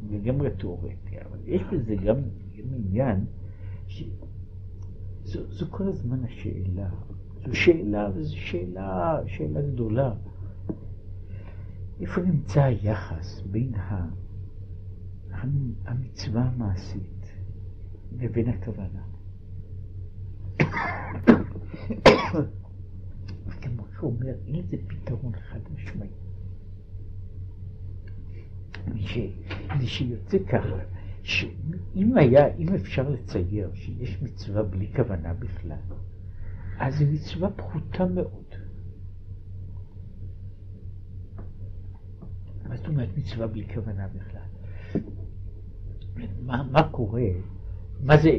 לגמרי תיאורטי, אבל יש בזה גם, גם עניין שזו כל הזמן השאלה. זו שאלה, וזו שאלה, שאלה גדולה. איפה נמצא היחס בין המצווה המעשית לבין הכוונה? *coughs* כמו שהוא אומר, אין לזה פתרון חד משמעי. שיוצא ככה, שאם היה, אם אפשר לצייר שיש מצווה בלי כוונה בכלל, אז זו מצווה פחותה מאוד. מה זאת אומרת מצווה בלי כוונה בכלל? מה, מה קורה? מה זה,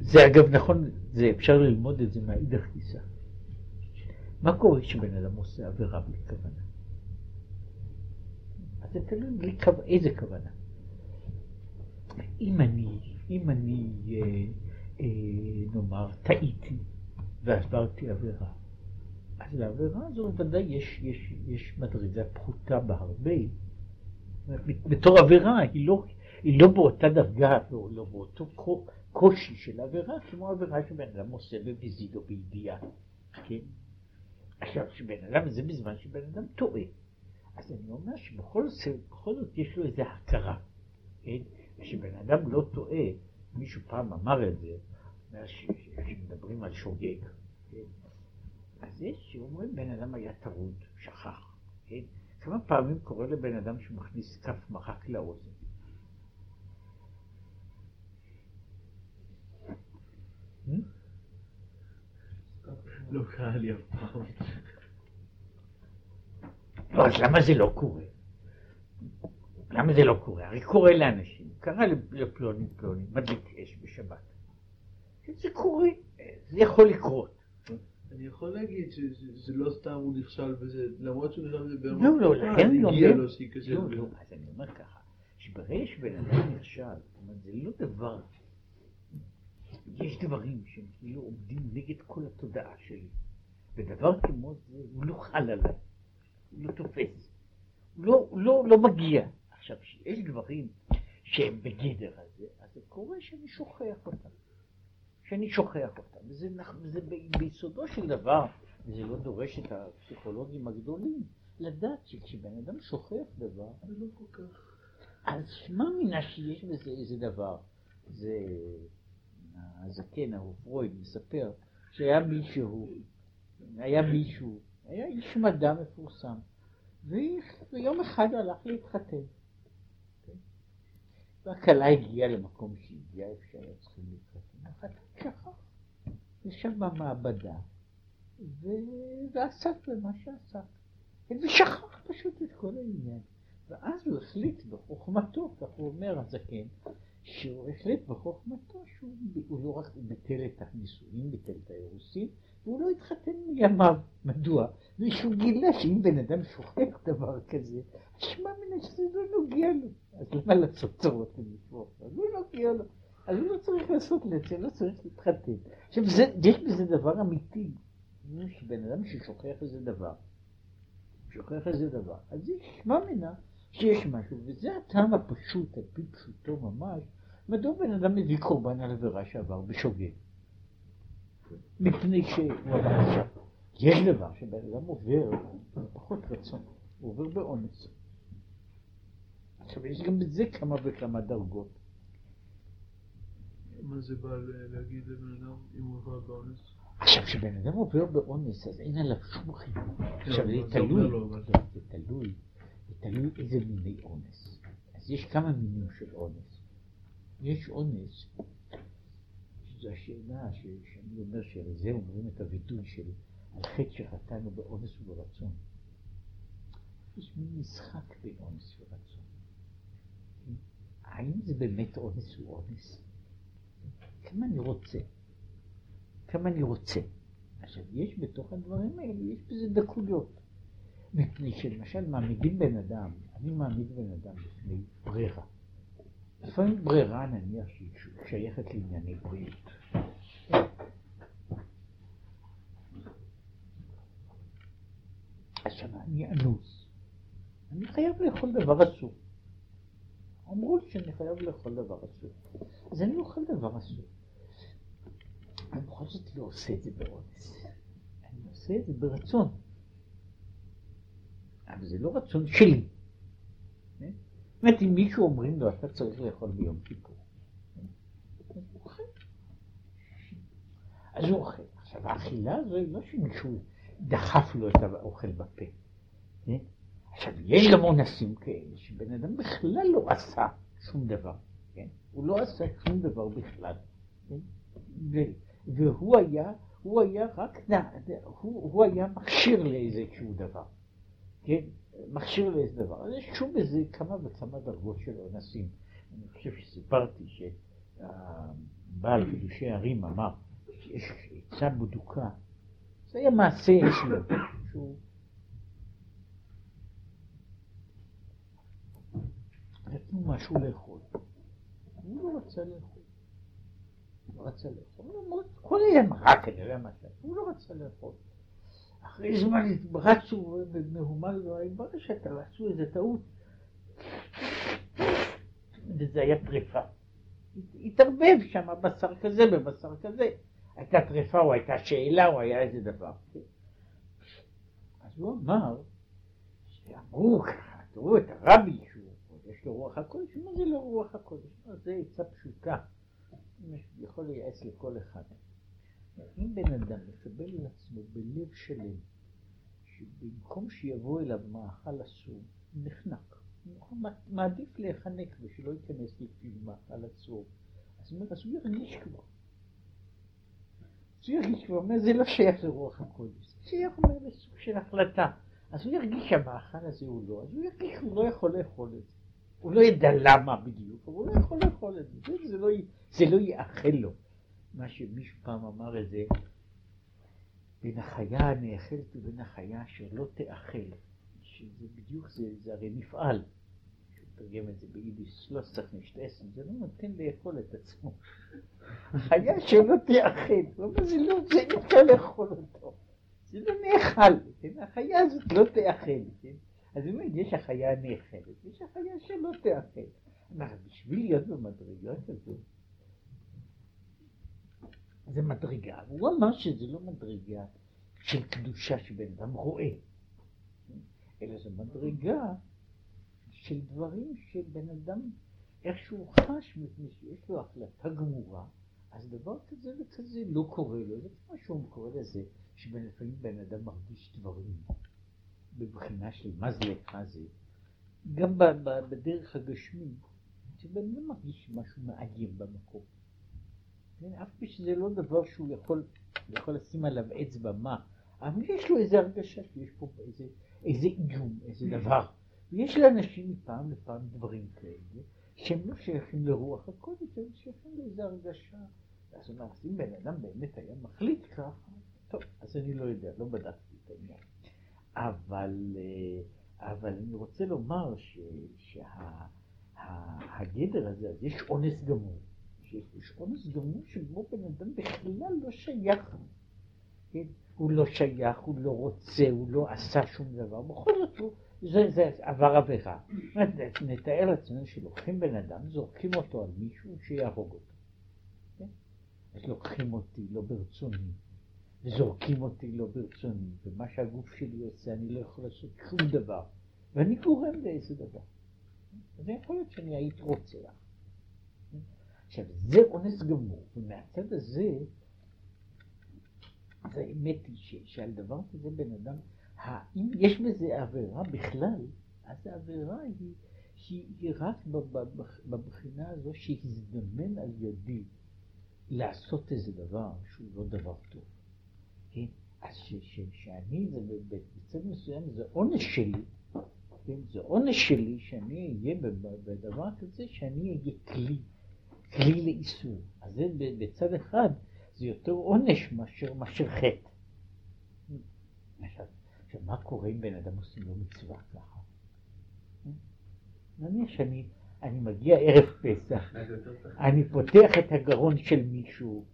זה אגב נכון, זה אפשר ללמוד את זה מהאידך גיסא. מה קורה כשבן אדם עושה עבירה בלי כוונה? אז זה תלוי בלי כו... איזה כוונה. אם אני, אם אני, אה, אה, נאמר, טעיתי ועברתי עבירה, אז לעבירה הזו ודאי יש, יש, יש מדרגה פחותה בהרבה. בתור עבירה, היא לא, היא לא באותה דרגה, לא, לא באותו קושי של עבירה, כמו עבירה שבן אדם עושה במזיד או בידיעה, כן? עכשיו, שבן אדם, זה בזמן שבן אדם טועה. אז אני אומר שבכל זאת יש לו איזו הכרה, כן? כשבן אדם לא טועה, מישהו פעם אמר את זה, כשמדברים על שוגג, כן? אז יש שאומרים בן אדם היה טרוד, שכח, כן? כמה פעמים קורה לבן אדם שמכניס כף מרק לאוזן? לא קרה לי אף פעם. לא, אז למה זה לא קורה? למה זה לא קורה? הרי קורה לאנשים, קרה לפלוני פלוני, מדליק אש בשבת. זה קורה, זה יכול לקרות. אני יכול להגיד שזה לא סתם הוא נכשל בזה, למרות שהוא נכשל בזה ברמה לא, לא, לכן אני אומר, לא, לא, אז אני אומר ככה, שברגע שבן אדם נכשל, זה לא דבר, יש דברים שהם כאילו עומדים נגד כל התודעה שלי, ודבר כמו זה, הוא לא חל עליי. הוא לא תופס, הוא לא, לא, לא מגיע. עכשיו, כשיש דברים שהם בגדר הזה, אז זה קורה שאני שוכח אותם. שאני שוכח אותם. וזה, וזה ביסודו של דבר, וזה לא דורש את הפסיכולוגים הגדולים, לדעת שכשבן אדם שוכח דבר, זה לא כל כך... אז שמע מינה שיש בזה איזה דבר. זה הזקן, ההוא פרויד, מספר שהיה מישהו, היה מישהו, היה איש מדע מפורסם, ויום אחד הלך להתחתן. והכלה הגיעה למקום שהגיעה, איפה שהיה צריכים להתחתן. ישב במעבדה, ועסק במה שעסק. ושכח פשוט את כל העניין. ואז הוא החליט בחוכמתו, כך הוא אומר הזקן, שהוא החליט בחוכמתו שהוא לא רק ביטל את הנישואים, ביטל את האירוסין, והוא לא התחתן מימיו. מדוע? ושהוא גילה שאם בן אדם שוכח דבר כזה, שמע מן שזה לא נוגע לו. אז למה לעשות צרות למשפוך? אז לא נוגע לו. אז הוא לא צריך לעשות לצל, לא צריך להתחתן. עכשיו, זה, יש בזה דבר אמיתי. בן אדם ששוכח איזה דבר, שוכח איזה דבר, אז יש מאמינה שיש משהו, וזה הטעם הפשוט, על פי פשוטו ממש, מדוע בן אדם מביא קורבן על עבירה שעבר בשוגג. מפני שהוא עבר עכשיו. יש דבר שבן אדם עובר בפחות רצון, הוא עובר באונס. עכשיו יש גם בזה כמה וכמה דרגות. מה זה בא להגיד לבן אדם אם הוא עבר באונס? עכשיו, כשבן אדם עובר באונס, אז אין עליו שום חיבור. עכשיו, זה מה זה תלוי? זה תלוי, זה תלוי איזה מיני אונס. אז יש כמה מינים של אונס. יש אונס, שזו השאלה שאני אומר שעל זה אומרים את הווידוי של על חטא שחטאנו באונס וברצון. יש מין משחק בין אונס ורצון. האם זה באמת אונס הוא אונס? כמה אני רוצה? כמה אני רוצה. עכשיו, יש בתוך הדברים האלה, יש בזה דקויות. מפני שלמשל מעמידים בן אדם, אני מעמיד בן אדם בפני ברירה. לפעמים ברירה נניח שהיא שייכת לענייני בריאות. עכשיו אני אנוס. אני חייב לאכול דבר אסור. אמרו לי שאני חייב לאכול דבר אסור. אז אני אוכל דבר אסור. אני בכל זאת לא עושה את זה באונס. אני עושה את זה ברצון. אבל זה לא רצון שלי. זאת אומרת, אם מישהו אומרים לו, אתה צריך לאכול ביום כיפור. אז הוא אוכל. עכשיו, האכילה הזו היא לא שמישהו דחף לו את האוכל בפה. עכשיו, יש גם אונסים כאלה שבן אדם בכלל לא עשה שום דבר. כן? הוא לא עשה שום דבר בכלל. והוא היה, הוא היה רק, הוא, הוא היה מכשיר לאיזשהו דבר, כן? מכשיר לאיזה דבר. אז יש שוב בזה כמה וכמה דרגות של אונסים. אני חושב שסיפרתי שהבעל קידושי ערים אמר שיש עצה בדוקה. זה היה מעשה אצלו, שהוא... נתנו משהו לאכול. הוא לא רצה לאכול. לא רצה לאכול, למרות כל היה מרק, כנראה מה שהיה, הוא לא רצה לאכול. אחרי זמן רצו במהומה גדולה, התברר שאתה עשו איזה טעות. וזה היה טריפה. התערבב שם בשר כזה בבשר כזה. הייתה טריפה או הייתה שאלה או היה איזה דבר. אז הוא אמר, שאמרו ככה, תראו את הרבי שהוא, יש לו רוח הקודש, מה זה לא רוח הקודש? זה עצה פשוטה. יכול לייעץ לכל אחד. אם בן אדם מקבל על עצמו בלב שלם, שבמקום שיבוא אליו מאכל אסור, נחנק. הוא מעדיף להיחנק ושלא ייכנס לפיו מאכל אסור. אז הוא ירגיש כבר. אז הוא ירגיש כבר, אומר, זה לא שייך לרוח הקודש, זה שייך אומר לסוג של החלטה. אז הוא ירגיש שהמאכל הזה הוא לא, אז הוא ירגיש שהוא לא יכול לאכול את זה. הוא לא ידע למה בדיוק, אבל הוא לא יכול לאכול את זה, זה, לא, זה לא יאכל לו. מה שמישהו פעם אמר את זה, בין החיה הנאכלת ובין החיה אשר לא תאכל, שזה בדיוק, זה, זה הרי מפעל. תרגם את זה ביידיש, לא צריך נשתעסם, זה לא נותן לאכול את עצמו. חיה שלא תאכל, הוא אומר, זה לא, זה אי אפשר לאכול אותו. זה לא נאכל, כן? החיה הזאת לא תאכל, כן? אז הוא אומר, יש החיה הנאכלת, יש החיה שלא תאכל. מה, בשביל להיות במדרגה כזו, זה מדרגה. הוא אמר שזה לא מדרגה של קדושה שבן אדם רואה, אלא זו מדרגה של דברים שבן אדם איכשהו חש מפני שיש לו החלטה גמורה, אז דבר כזה וכזה לא קורה לו. זה כמו שהוא קורא לזה, שלפעמים בן אדם מרגיש דברים בבחינה של מה זה לך זה, גם בדרך הגשמי, שבן אדם מרגיש משהו מאיים במקום. כן, אף פי שזה לא דבר שהוא יכול, יכול לשים עליו אצבע מה, אבל יש לו איזו הרגשה שיש פה איזה, איזה איום, איזה דבר. ויש לאנשים מפעם לפעם דברים כאלה, שהם לא שייכים לרוח הקודש, הם שייכים לאיזו הרגשה. אז הוא אומר, אם בן אדם באמת היה מחליט ככה, טוב, אז אני לא יודע, לא בדקתי את העניין. אבל, אה, אבל אני רוצה לומר שהגדר הזה, אז יש אונס גמור. שיש אונס גמור שבו בן אדם בכלל לא שייך. כן? הוא לא שייך, הוא לא רוצה, הוא לא עשה שום דבר, בכל זאת הוא, זה, זה עבר עבירה. נתאר לעצמנו שלוקחים בן אדם, זורקים אותו על מישהו שיהרוג אותו. כן? אז לוקחים אותי לא ברצוני, וזורקים אותי לא ברצוני, ומה שהגוף שלי עושה אני לא יכול לעשות שום דבר, ואני גורם לאיזה דבר. אז יכול להיות שאני הייתי רוצח. עכשיו, זה אונס גמור, ומהצד הזה, אז האמת היא ש, שעל דבר כזה בן אדם, אם יש בזה עבירה בכלל, אז העבירה היא, היא, היא רק בבחינה הזו שהזדמן על ידי לעשות איזה דבר שהוא לא דבר טוב. כן? אז ש, ש, שאני, זה בצד מסוים זה עונש שלי, כן? זה עונש שלי שאני אהיה בדבר כזה, שאני אהיה כלי. כלי לאיסור. אז זה בצד אחד, זה יותר עונש מאשר, מאשר חטא. עכשיו, מה קורה אם בן אדם עושה לו מצווה ככה? נניח שאני אני מגיע ערב פסח, אני פותח את הגרון של מישהו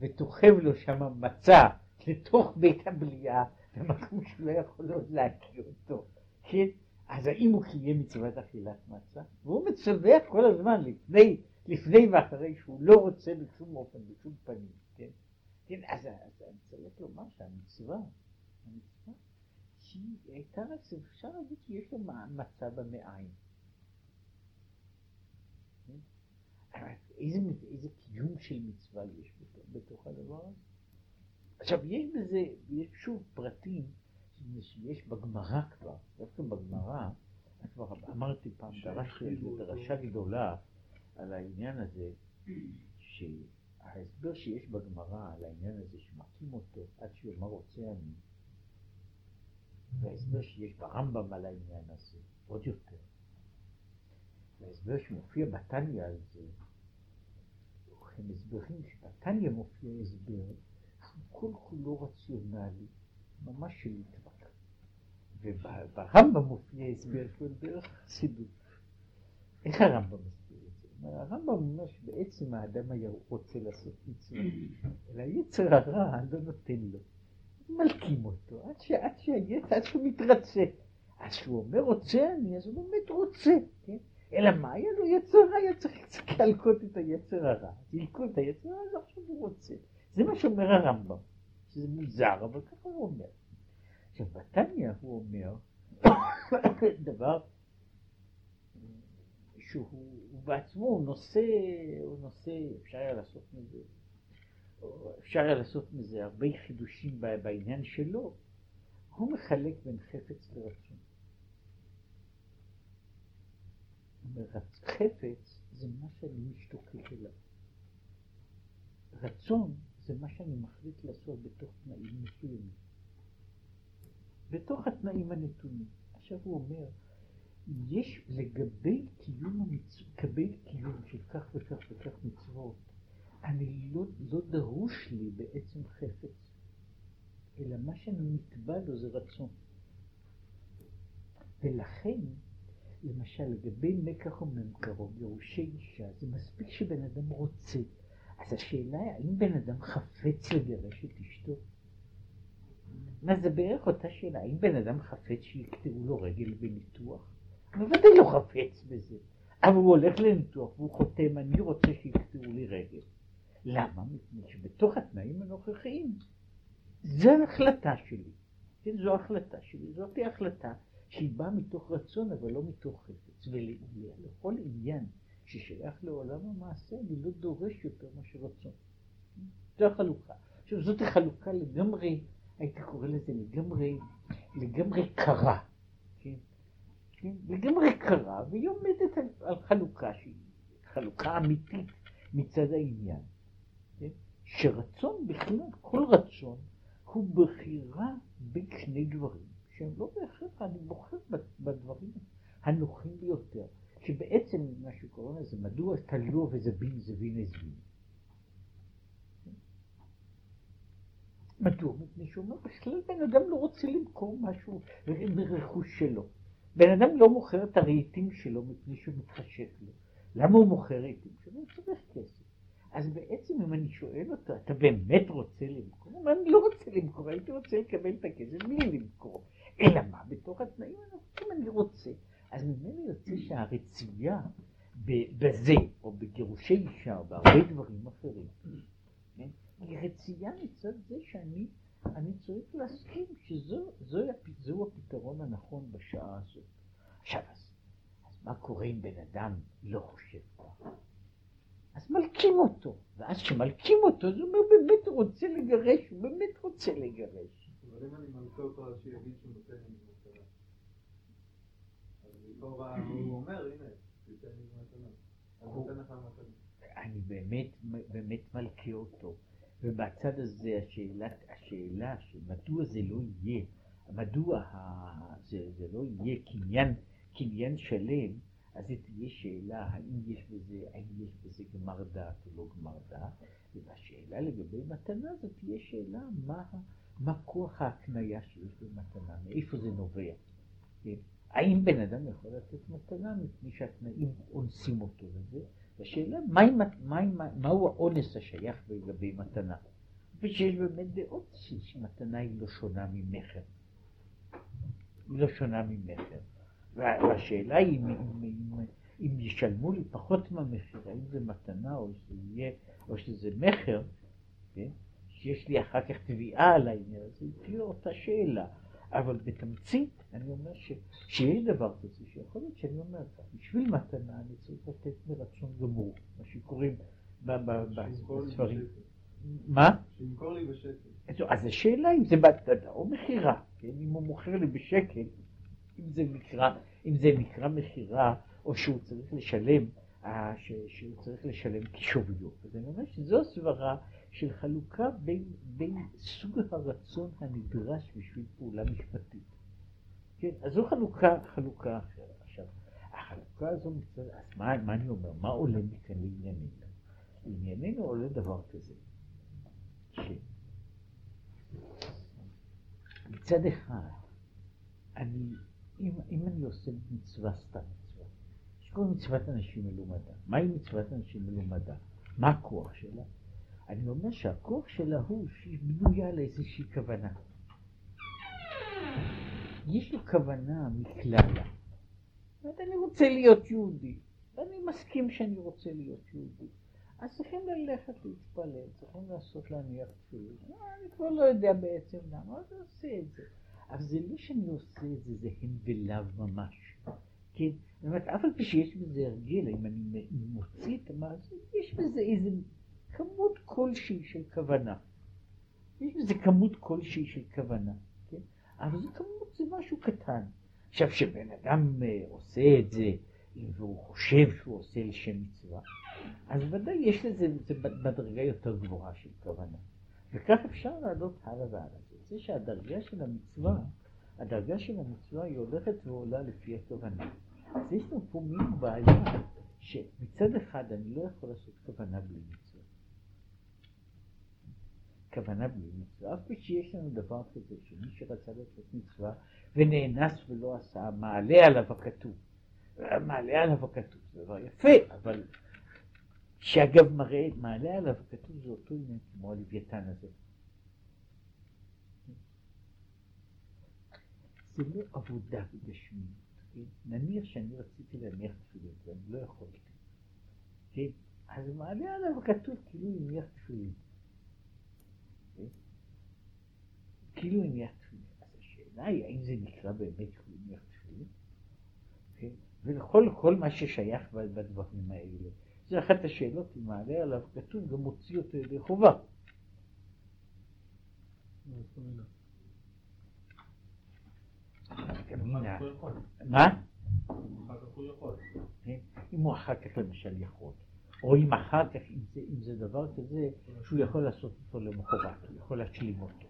וטוחב לו שם מצה לתוך בית הבליעה במקום שלא יכול עוד להקיא אותו, כן? אז האם הוא קיים מצוות אכילת מצה? והוא מצווה כל הזמן לפני לפני ואחרי שהוא לא רוצה בשום אופן, בשום פנים, כן? כן, אז, אז אני צריך לומר שהמצווה, המצווה, שהיא הייתה רק, אפשר להגיד שיש לו מצב במעיים. כן? איזה, איזה קיום של מצווה יש בתוך הדבר הזה? עכשיו, יש בזה, יש שוב פרטים שיש בגמרא כבר, דווקא בגמרא, כבר אמרתי פעם, דרשתי על זה דרשה גדולה, על העניין הזה, שההסבר שיש בגמרא על העניין הזה שמכים אותו עד שיאמר רוצה אני, וההסבר שיש ברמב"ם על העניין הזה, עוד יותר. וההסבר שמופיע בתניא על זה, הם הסברים שבתניא מופיע הסבר כל כולו רציונלי, ממש של התווכח. וברמב"ם מופיע הסבר שהוא דרך חסידות. איך הרמב"ם מסביר? הרמב"ם אומר שבעצם האדם היה רוצה לעשות מצווה, אלא יצר הרע לא נותן לו. מלקים אותו עד, שהוא מתרצה. אז כשהוא אומר רוצה אני, אז הוא באמת רוצה, כן? אלא מה היה לו יצר רע? היה צריך קצת להלקות את היצר הרע. זילקו את היצר הרע, אז עכשיו הוא רוצה. זה מה שאומר הרמב"ם, שזה מוזר, אבל ככה הוא אומר. עכשיו, בתניא הוא אומר *coughs* דבר שהוא בעצמו נושא, הוא נושא, אפשר היה לעשות מזה, אפשר היה לעשות מזה הרבה חידושים בעניין שלו, הוא מחלק בין חפץ לרצון. חפץ זה מה שאני משתוקק אליו. רצון זה מה שאני מחליט לעשות בתוך תנאים מסוימים. בתוך התנאים הנתונים. עכשיו הוא אומר, יש לגבי קיום המצוות, לגבי קיום של כך וכך וכך מצוות, אני לא, לא דרוש לי בעצם חפץ, אלא מה שאני נתבע לו זה רצון. ולכן, למשל, לגבי מקח וממכרו, גירושי אישה, זה מספיק שבן אדם רוצה. אז השאלה היא, האם בן אדם חפץ לגרש את אשתו? מה זה בערך אותה שאלה, האם בן אדם חפץ שיקטעו לו רגל בניתוח? בוודאי לא חפץ בזה. אבל הוא הולך לניתוח והוא חותם, אני רוצה שיקטעו לי רגל. למה? מפני שבתוך התנאים הנוכחיים, זו ההחלטה שלי. כן, זו החלטה שלי, זאת החלטה שהיא באה מתוך רצון אבל לא מתוך חפץ. ולכל עניין ששייך לעולם המעשה, אני לא דורש יותר מאשר רצון. זו החלוקה. עכשיו זאת החלוקה לגמרי, הייתי קורא לזה לגמרי, לגמרי קרה. כן? כן? לגמרי קרה, והיא עומדת על, על חלוקה שהיא חלוקה אמיתית מצד העניין. כן? שרצון בכלל, כל רצון, הוא בחירה בין שני דברים, שהם לא בהכרח, אני בוחר בדברים הנוחים ביותר, שבעצם מה שקוראים לזה, מדוע תלו וזה בין זה בין איזבין. מדוע? מפני שהוא אומר, בכלל בן אדם לא רוצה למכור משהו מרכוש שלו. בן אדם לא מוכר את הרהיטים שלו מפני שהוא מתחשק לו. למה הוא מוכר רהיטים שלו? הוא צריך כסף. אז בעצם אם אני שואל אותו, אתה באמת רוצה למכור? הוא אומר, אני לא רוצה למכור, הייתי רוצה לקבל את הכסף בלי למכור. אלא מה? בתוך התנאים הנוכחים אני רוצה. אז ממנו יוצא שהרצויה בזה, או בגירושי אישה, או בהרבה דברים אחרים, כן? היא רצויה מצד זה שאני אני צריך להסכים שזהו הפתרון הנכון בשעה הזאת. עכשיו, אז, אז מה קורה אם בן אדם לא חושב ככה? אז מלקים אותו, ואז כשמלקים אותו, זה אומר באמת הוא רוצה לגרש, הוא באמת רוצה לגרש. אבל אם אני מלכה אותו אז שיגיד שהוא נותן לי. אז לכאורה הוא אומר, הנה, תיתן לי מתנה. אז נותן לך מתנה. אני באמת, באמת מלכה אותו. ובצד הזה השאלה, השאלה שמדוע זה לא יהיה, מדוע זה, זה לא יהיה קניין, קניין שלם, אז זו תהיה שאלה האם יש בזה, האם יש בזה גמר דעת או לא גמר דעת, והשאלה לגבי מתנה זו תהיה שאלה מה, מה כוח ההקניה שיש במתנה, מאיפה זה נובע. כן? האם בן אדם יכול לתת מתנה מפני שהתנאים אונסים אותו לזה, והשאלה, מהו האונס השייך לגבי מתנה? ושיש באמת דעות שמתנה היא לא שונה ממכר. היא לא שונה ממכר. והשאלה היא אם, אם, אם, אם ישלמו לי פחות מהמחיר, האם זה מתנה או שזה, יהיה, או שזה מכר, כן? שיש לי אחר כך תביעה על העניין הזה, תהיה אותה שאלה. אבל בתמצית אני אומר ש, שיש דבר כזה, שיכול להיות שאני אומר, בשביל מתנה אני צריך לתת מרצון גמור, מה שקוראים בספרים. מה? שימכור לי בשקל. אז השאלה אם זה בהתנדה או מכירה, כן? אם הוא מוכר לי בשקל, אם זה נקרא, אם זה נקרא מכירה, או שהוא צריך לשלם, אה, שהוא צריך לשלם כשוויו. אז אני אומר שזו הסברה של חלוקה בין, בין סוג הרצון הנדרש בשביל פעולה משפטית. כן, אז זו חלוקה, חלוקה אחרת. עכשיו, החלוקה הזו מצד, אז מה, מה אני אומר? מה עולה מכאן לענייננו? לענייננו עולה דבר כזה, שמצד אחד, אני, אם, אם אני עושה מצווה סתם מצווה, שקוראים מצוות אנשים מלומדה, מהי מצוות אנשים מלומדה? מה הכוח שלה? אני אומר שהכוח שלה הוא שהיא בנויה לאיזושהי כוונה. יש לו כוונה מכללה. זאת אני רוצה להיות יהודי, ואני מסכים שאני רוצה להיות יהודי. אז צריכים ללכת להתפלל, צריכים לעשות להניח תפילין. אני כבר לא יודע בעצם למה, אז אני עושה את זה. אבל זה לא שאני עושה את זה, זה הם ולאו ממש. כן? זאת אומרת, אף על פי שיש בזה הרגל, אם אני מוציא את המעשה, יש בזה איזה כמות כלשהי של כוונה. יש בזה כמות כלשהי של כוונה, כן? אבל זה כמות, זה משהו קטן. עכשיו, כשבן אדם אה, עושה את זה, והוא חושב שהוא עושה לשם מצווה, אז ודאי יש לזה, זה בדרגה יותר גבוהה של כוונה. וכך אפשר לעלות הלאה והלאה. זה שהדרגה של המצווה, הדרגה של המצווה היא הולכת ועולה לפי הכוונה. אז יש לנו פה מין בעיה, שמצד אחד אני לא יכול לעשות כוונה בלי מצווה. כוונה בלי מצווה, אף שיש לנו דבר כזה, שמי שרצה לעשות מצווה ונאנס ולא עשה, מעלה עליו הכתוב. מעלה עליו הכתוב, זה דבר יפה, אבל שאגב מראה, מעלה עליו הכתוב זה אותו עניין כמו הלוויתן הזה. זה לא עבודה בגשמיות, כן? נניח שאני רציתי להניח תפילין ואני לא יכולתי, כן? אז מעלה עליו הכתוב כאילו הניח תפילין. כאילו הניח תפילין. אז השאלה היא, האם זה נקרא באמת שהוא הניח תפילין? ולכל כל מה ששייך בדברים האלה. זה אחת השאלות, אם מעלה עליו כתוב, גם מוציא אותו ידי חובה. יכול. מה? כן? אם הוא אחר כך למשל יכול, או אם אחר כך, אם אם זה דבר כזה, שהוא יכול לעשות אותו למחרת, הוא יכול להשלים אותו.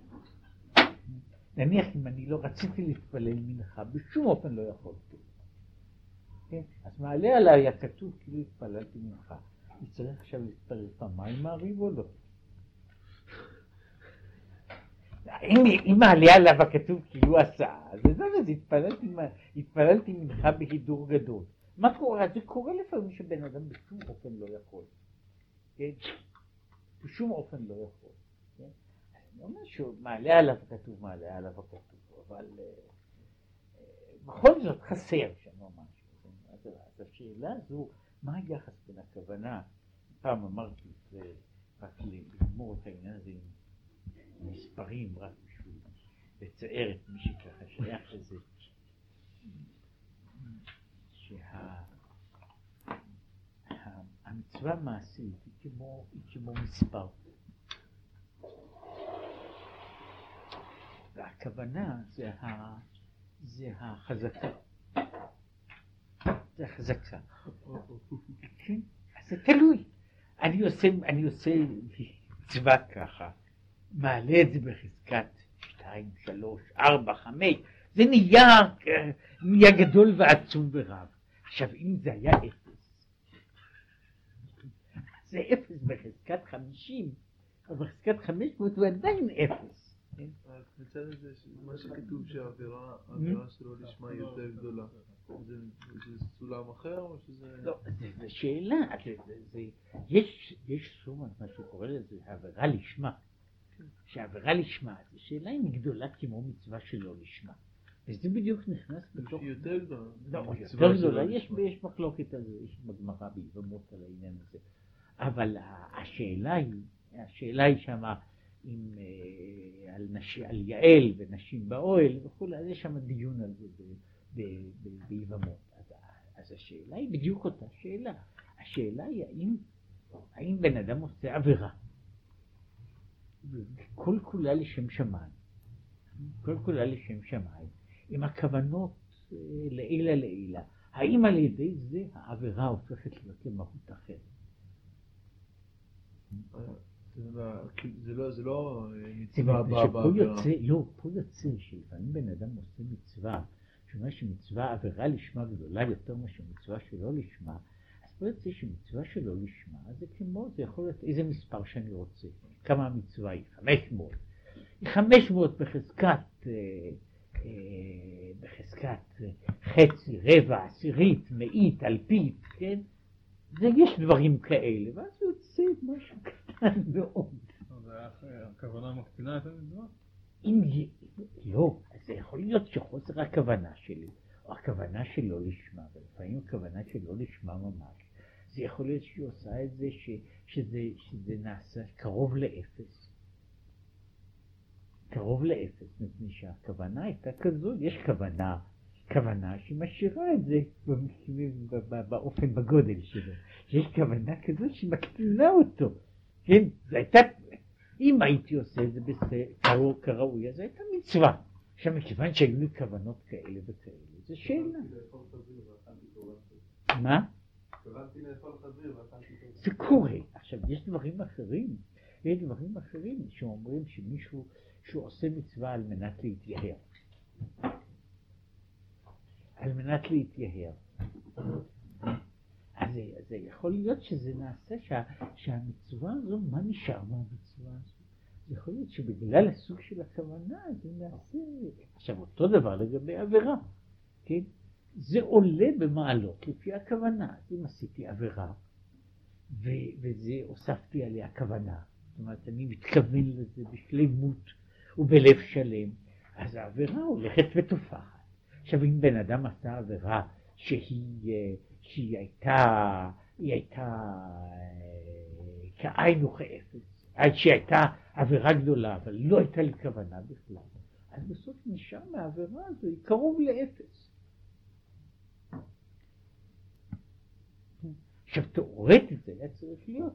נניח אם אני לא רציתי להתפלל מנחה, בשום אופן לא יכולתי. כן? אז מעלה עליי היה כתוב כאילו התפללתי מנחה. אני צריך עכשיו להתפלל פעמיים מעריב או לא? אם, אם מעלה עליו הכתוב כאילו עשה, אז זה אז התפללתי, התפללתי מנחה בהידור גדול. מה קורה? זה קורה לפעמים שבן אדם בשום אופן לא יכול. כן? בשום אופן לא יכול. אני אומר שהוא מעלה עליו כתוב, מעלה עליו הכתוב, אבל אה, אה, בכל זאת חסר שם משהו. כן? אז, השאלה הזו, מה היחס בין הכוונה, פעם אמרתי את זה, רק לגמור את העניין הזה עם מספרים, רק בשביל לצייר את מי שככה שייך לזה. שהמצווה המעשית היא כמו מספר. והכוונה זה, ה, זה החזקה. זה החזקה. כן? אז זה תלוי. אני עושה, אני עושה מצווה ככה, מעלה את זה בחזקת שתיים, שלוש, ארבע, חמש, זה נהיה, נהיה גדול ועצום ורב. עכשיו, אם זה היה אפס, זה אפס בחזקת חמישים, אבל בחזקת חמש מאות הוא עדיין אפס. כן? מצד מה שכתוב שהעבירה העבירה שלו לשמה היא יותר גדולה, זה סולם אחר או שזה... לא, זה- זה שאלה, זה- יש יש סומן, מה שקורא לזה, עבירה לשמה. שעבירה לשמה, זו שאלה אם היא גדולה כמו מצווה שלא לשמה. וזה בדיוק נכנס בתוך... יותר גדולה. לא, יותר גדולה, יש, מחלוקת על זה, יש בגמרא ביבמות על העניין הזה. אבל השאלה היא, השאלה היא שמה אם אה, על, נש, על יעל ונשים באוהל וכולי, אז יש שם דיון על זה ביבמות. אז, אז השאלה היא בדיוק אותה שאלה. השאלה היא האם, האם בן אדם עושה עבירה, כל כולה לשם שמיים, כל כולה לשם שמיים, עם הכוונות אה, לעילה לעילה. האם על ידי זה העבירה הופכת להיות למהות אחרת? זה לא- זה לא לא אה, מצווה אומרת, באה שפה בעבירה. יוצא, לא, פה יוצא שלפעמים בן אדם עושה מצווה, שאומר שמצווה עבירה לשמה גדולה יותר מאשר מצווה שלא לשמה, אז פה יוצא שמצווה שלא לשמה זה כמו, זה יכול להיות איזה מספר שאני רוצה, כמה המצווה היא, 500, היא 500 בחזקת, אה, אה, בחזקת חצי, רבע, עשירית, מאית, אלפית, כן? זה יש דברים כאלה, ואז יוצא משהו קטן מאוד. הכוונה מקטינה את המצווה? אם. לא, אז זה יכול להיות שחוסר הכוונה שלי, או הכוונה שלא לשמה, ולפעמים הכוונה שלא לשמה ממש. זה יכול להיות שהיא עושה את זה, ש... שזה, שזה נעשה קרוב לאפס. קרוב לאפס, מפני שהכוונה הייתה כזו, יש כוונה, כוונה שהיא משאירה את זה באופן, בגודל שלו. יש כוונה כזו שהיא מקטינה אותו. כן, זו הייתה, אם הייתי עושה את זה כראוי, אז הייתה מצווה. עכשיו, מכיוון שהיו לי כוונות כאלה וכאלה, זו שאלה. מה? זה קורה. עכשיו, יש דברים אחרים, יש דברים אחרים שאומרים שמישהו, שהוא עושה מצווה על מנת להתייהר. על מנת להתייהר. אז זה, יכול להיות שזה נעשה, שה, שהמצווה הזו, מה נשאר מהמצווה הזו? יכול להיות שבגלל הסוג של הכוונה זה נעשה, עכשיו אותו דבר לגבי עבירה, כן? זה עולה במעלות לפי הכוונה. אם עשיתי עבירה, ו- וזה הוספתי עליה כוונה, זאת אומרת אני מתכוון לזה בשלמות ובלב שלם, אז העבירה הולכת ותופחת. עכשיו אם בן אדם עשה עבירה שהיא, אה, שהיא הייתה, היא הייתה אה, כאין וכאפס, עד שהיא הייתה עבירה גדולה, אבל לא הייתה לי כוונה בכלל, אז בסוף נשאר מהעבירה הזו, היא קרוב לאפס. עכשיו תאורטית זה היה צריך להיות,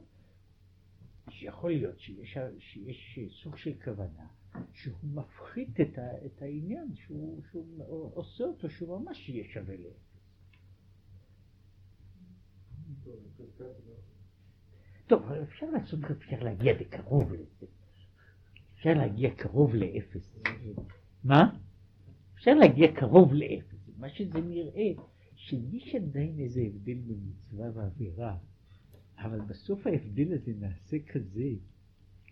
שיכול להיות שיש, שיש סוג של כוונה שהוא מפחית את, ה, את העניין, שהוא, שהוא עושה אותו שהוא ממש יהיה שווה לאפס. טוב, אפשר לעשות, אפשר להגיע בקרוב לזה. אפשר להגיע קרוב לאפס. מה? אפשר להגיע קרוב לאפס. מה שזה נראה, שיש עדיין איזה הבדל בין מצווה ועבירה, אבל בסוף ההבדל הזה נעשה כזה.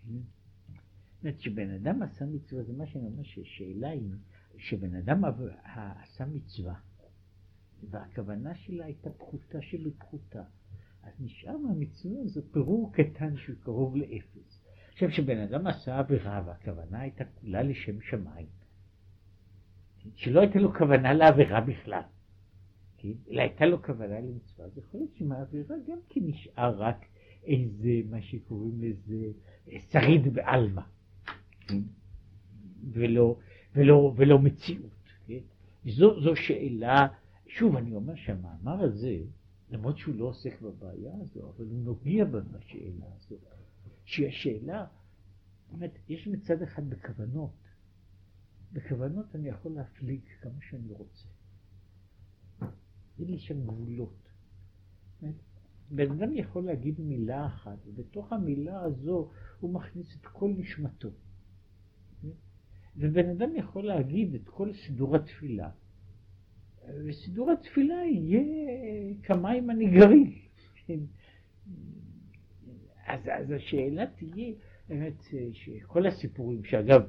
זאת אומרת, כשבן אדם עשה מצווה, זה מה שאני אומר, שהשאלה היא, שבן אדם עשה מצווה, והכוונה שלה הייתה פחותה שבפחותה. אז נשאר מהמצווה הזו פירור קטן שהוא קרוב לאפס. עכשיו, כשבן אדם עשה עבירה והכוונה הייתה כולה לשם שמיים, שלא הייתה לו כוונה לעבירה בכלל? אלא הייתה לו כוונה למצווה, אז יכול להיות שמהעבירה גם כן נשאר רק איזה, מה שקוראים לזה, שריד בעלמא, כן? ולא, ולא, ולא מציאות. כן? זו, זו שאלה, שוב, אני אומר שהמאמר הזה, למרות שהוא לא עוסק בבעיה הזו, אבל הוא נוגע בשאלה הזו. שהיא השאלה, באמת, יש מצד אחד בכוונות, בכוונות אני יכול להפליג כמה שאני רוצה. אין לי שם גבולות. בן אדם יכול להגיד מילה אחת, ובתוך המילה הזו הוא מכניס את כל נשמתו. ובן אדם יכול להגיד את כל סידור התפילה, וסידור התפילה יהיה כמים הנגרים. אז, אז השאלה תהיה, באמת, שכל הסיפורים, שאגב,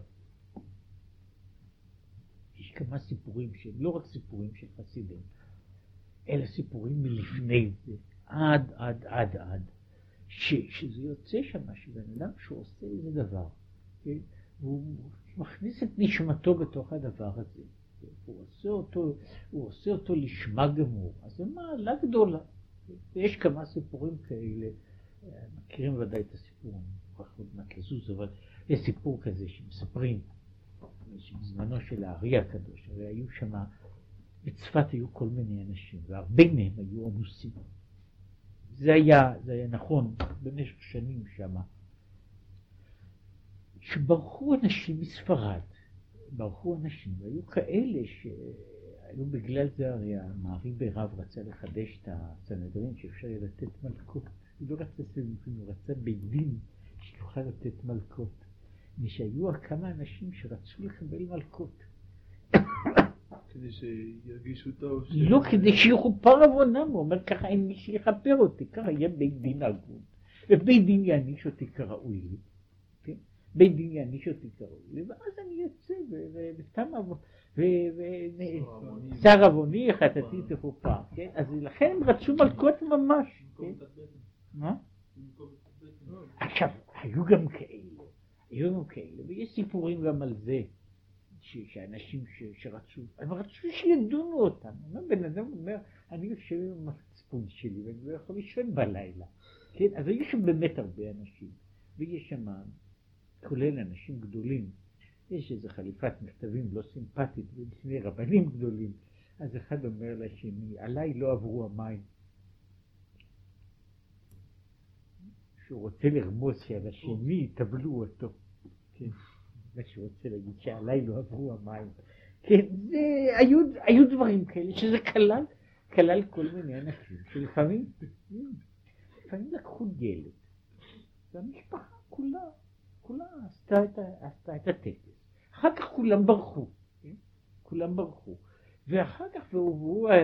יש כמה סיפורים שהם לא רק סיפורים של חסידים, אלא סיפורים מלפני זה, עד, עד, עד, עד, ש, שזה יוצא שם, שבן אדם שעושה איזה דבר, כן? והוא מכניס את נשמתו בתוך הדבר הזה. הוא עושה אותו, הוא עושה אותו לשמה גמור, אז זו מעלה גדולה. ויש כמה סיפורים כאלה, מכירים ודאי את הסיפור, אני מוכרח עוד מעט לזוז, אבל יש סיפור כזה שמספרים, שבזמנו של הארי הקדוש, הרי היו שם, בצפת היו כל מיני אנשים, והרבה מהם היו עמוסים. זה היה, זה היה נכון במשך שנים שם, שברחו אנשים מספרד, ברחו אנשים, והיו כאלה שהיו בגלל זה, הרי המעריב ברב רצה לחדש את הסנהדרין שאפשר יהיה לתת מלכות, הוא לא רצה סנהדרין, הוא רצה בית דין שיוכל לתת מלכות. ושהיו כמה אנשים שרצו לקבל מלכות. כדי שירגישו טוב. לא, כדי שיכופר עוונם, הוא אומר ככה אין מי שיכפר אותי, ככה יהיה בית דין הגון, ובית דין יעניש אותי כראוי לי. בית דין יעניש אותי כראוי ואז אני אצא וסתם שר עווני חטאתי תכופר, כן? אז לכן הם רצו מלכות ממש, כן? מה? עכשיו, היו גם כאלה, היו גם כאלה, ויש סיפורים גם על זה, שאנשים שרצו, הם רצו שידונו אותם. בן אדם אומר, אני יושב עם המצפון שלי ואני לא יכול לישון בלילה, כן? אז היו שם באמת הרבה אנשים, ויש שם כולל אנשים גדולים. יש איזו חליפת מכתבים לא סימפטית בין שני רבנים גדולים. אז אחד אומר לשני, עליי לא עברו המים. שהוא רוצה לרמוז שעל השני יטבלו אותו. כן, מה שהוא רוצה להגיד, שעליי לא עברו המים. כן, זה, היו, היו דברים כאלה, שזה כלל, כלל כל מיני אנשים, שלפעמים, לפעמים לקחו ילד, והמשפחה כולה כולה עשתה את, עשתה את הטקס. אחר כך כולם ברחו, כן? כולם ברחו. ואחר כך,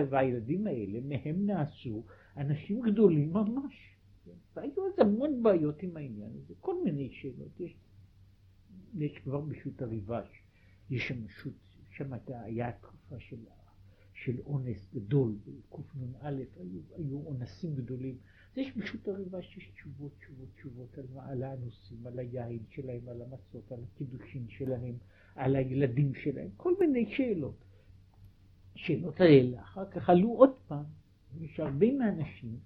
והילדים האלה, מהם נעשו אנשים גדולים ממש. כן? והיו אז המון בעיות עם העניין הזה, כל מיני שאלות. יש, יש כבר בשו"ת הריבש, יש שם שו"ת, שם היה תקופה של, של אונס גדול, בקנ"א היו, היו אונסים גדולים. יש פשוט הריבה שיש תשובות, תשובות, תשובות על, על הנושאים, על היין שלהם, על המצות, על הקידושין שלהם, על הילדים שלהם, כל מיני שאלות. השאלות האלה אחר כך עלו עוד פעם, ושהרבה מהאנשים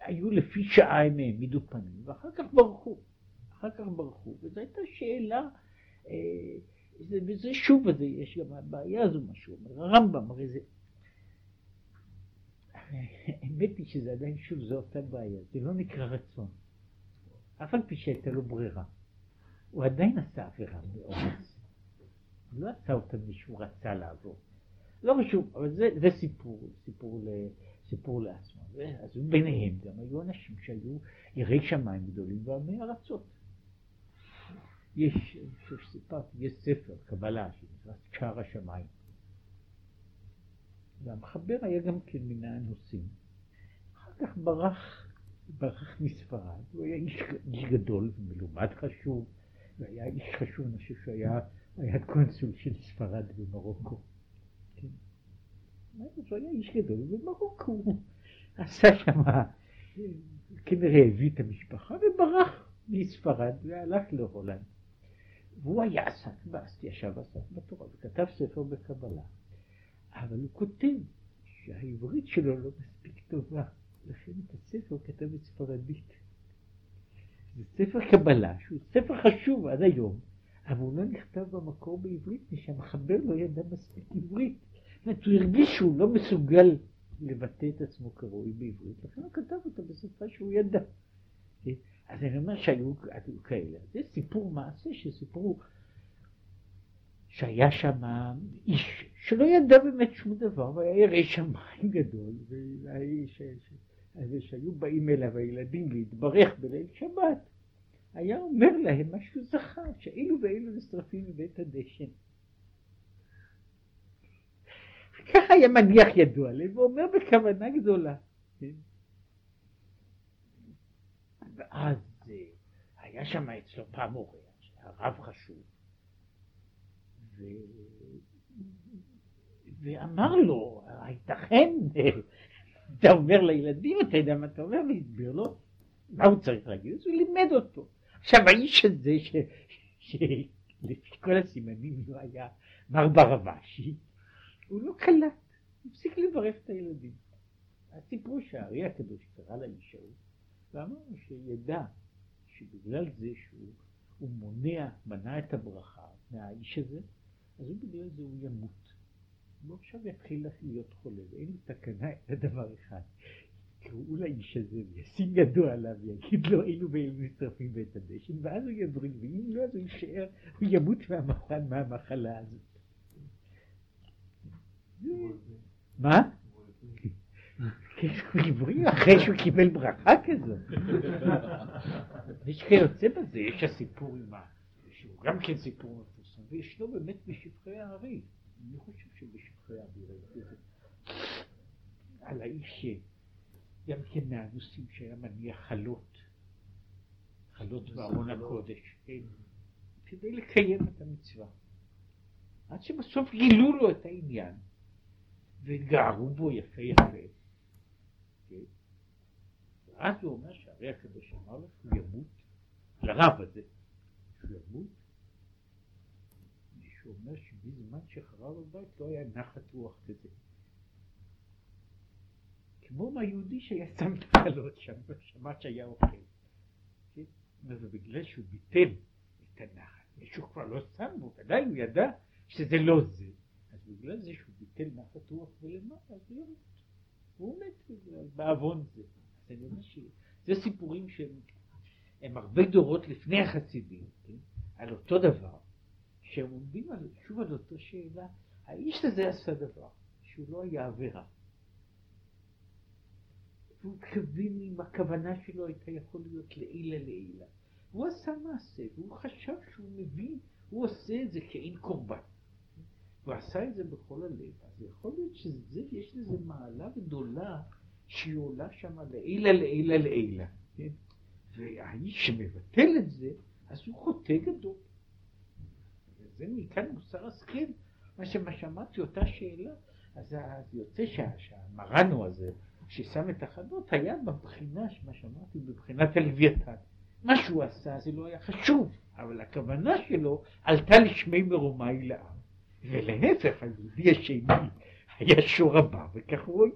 היו לפי שעה הם העמידו פנים, ואחר כך ברחו. אחר כך ברחו, וזו הייתה שאלה, אה, זה, וזה שוב, וזה, יש גם הבעיה הזו, מה שהוא אומר, הרמב"ם, הרי זה האמת היא שזה עדיין, שוב, זו אותה בעיה, זה לא נקרא רצון. אף על פי שהייתה לו ברירה. הוא עדיין עשה עבירה באומץ. הוא לא עשה אותה מישהו רצה לעבור. לא חשוב, אבל זה, זה סיפור, סיפור, ל, סיפור לעצמו. אז ביניהם גם היו אנשים שהיו יראי שמיים גדולים ועמי ארצות. יש, אני חושב שסיפרתי, יש ספר, קבלה, שנקרא שער השמיים. והמחבר היה גם כן מן האנוסים. כך ברח, ברח מספרד, הוא היה איש, איש גדול ומלומד חשוב, והיה איש חשוב, אני חושב שהוא היה, היה קונסול של ספרד במרוקו. כן. הוא היה איש גדול במרוקו, הוא עשה שם, כנראה הביא את המשפחה וברח מספרד והלך להולנד. והוא היה עסק, ישב עסק בתורה וכתב ספר בקבלה. אבל הוא כותב שהעברית שלו לא מספיק טובה, לכן את הספר הוא כתב בספרדית. זה ספר קבלה, שהוא ספר חשוב עד היום, אבל הוא לא נכתב במקור בעברית, מפני שהמחבר לא ידע מספיק עברית. זאת אומרת, הוא הרגיש שהוא לא מסוגל לבטא את עצמו כראוי בעברית, לכן הוא כתב אותה בשפה שהוא ידע. אז אני אומר שהיו כאלה. זה סיפור מעשה שסיפרו שהיה שם איש שלא ידע באמת שום דבר, והיה ירא שמיים גדול, ושהיו באים אליו הילדים להתברך בליל שבת, היה אומר להם מה שהוא זכר, שאילו ואילו נשרפים מבית הדשן. ככה היה מניח ידו עליהם, ואומר בכוונה גדולה. כן? ואז אה, היה שם אצלו פעם אורח, הרב חשוב, ו... ואמר לו, הייתכן, אתה אומר לילדים, אתה יודע מה אתה אומר, והסביר לו מה הוא צריך להגיד, אז הוא לימד אותו. עכשיו האיש הזה, שלפי כל הסימנים הוא היה מר ברבשי, הוא לא קלט, הוא הפסיק לברך את הילדים. אז סיפרו שהארי הקדוש קרא לאיש ההוא, ואמר לו שידע שבגלל זה שהוא מונע, מנע את הברכה מהאיש הזה, אז הוא בגלל זה הוא ימות. הוא עכשיו יתחיל להיות חולה, ואין לי תקנה אלא דבר אחד. יקראו לאיש הזה וישים ידו עליו ויגיד לו אילו ואילו נשרפים בית הדשן ואז הוא יבריא ואם לא אז הוא יישאר, הוא ימות מהמחלה, מהמחלה הזאת. מה? הוא הבריא אחרי שהוא קיבל ברכה כזאת. *laughs* יש כיוצא בזה, יש הסיפור עם ה... שהוא גם כן סיפור מפורסם, וישנו באמת בשפחי הארי. אני חושב שבשפחי האוויר ראיתי את זה. על האיש גם כן מהנושאים שהיה מניח חלות, חלות בארון הקודש, כן, כדי לקיים את המצווה. עד שבסוף גילו לו את העניין, וגערו בו יפה יפה. כן? ואז הוא אומר שהרי הקדוש אמר לו שהוא ימות, לרב הזה, שהוא ימות, שבזמן שחרב הבית לא היה נחת רוח כזה. כמו מהיהודי שהיה שם את החלות שם, שמע שהיה אוכל. כן? ובגלל שהוא ביטל את הנחת, מישהו כבר לא שם בו, ודאי הוא ידע שזה לא זה. אז בגלל זה שהוא ביטל נחת רוח ולמטה, אז הוא. הוא מת בגלל, בעוון זה. שזה סיפורים שהם הרבה דורות לפני החסידים, כן? על אותו דבר. שהם עומדים על, שוב על אותו שאלה, האיש הזה עשה דבר שהוא לא היה עבירה. והוא התכוון אם הכוונה שלו הייתה יכול להיות לעילה לעילה. הוא עשה מעשה, והוא חשב שהוא מבין, הוא עושה את זה כאין קורבן. הוא עשה את זה בכל הלב, אז יכול להיות שזה, יש לזה מעלה גדולה שהיא עולה שם לעילה לעילה לעילה. כן? והאיש שמבטל את זה, אז הוא חוטא גדול. זה מכאן מוסר השכל. מה ששמעתי אותה שאלה, אז יוצא שהמרנו הזה, ששם את החדות, היה בבחינה, מה שאמרתי, בבחינת הלוויתן. מה שהוא עשה זה לא היה חשוב, אבל הכוונה שלו עלתה לשמי מרומי לעם. ולהפך, היהודי השני היה שור הבא, וכך רואים.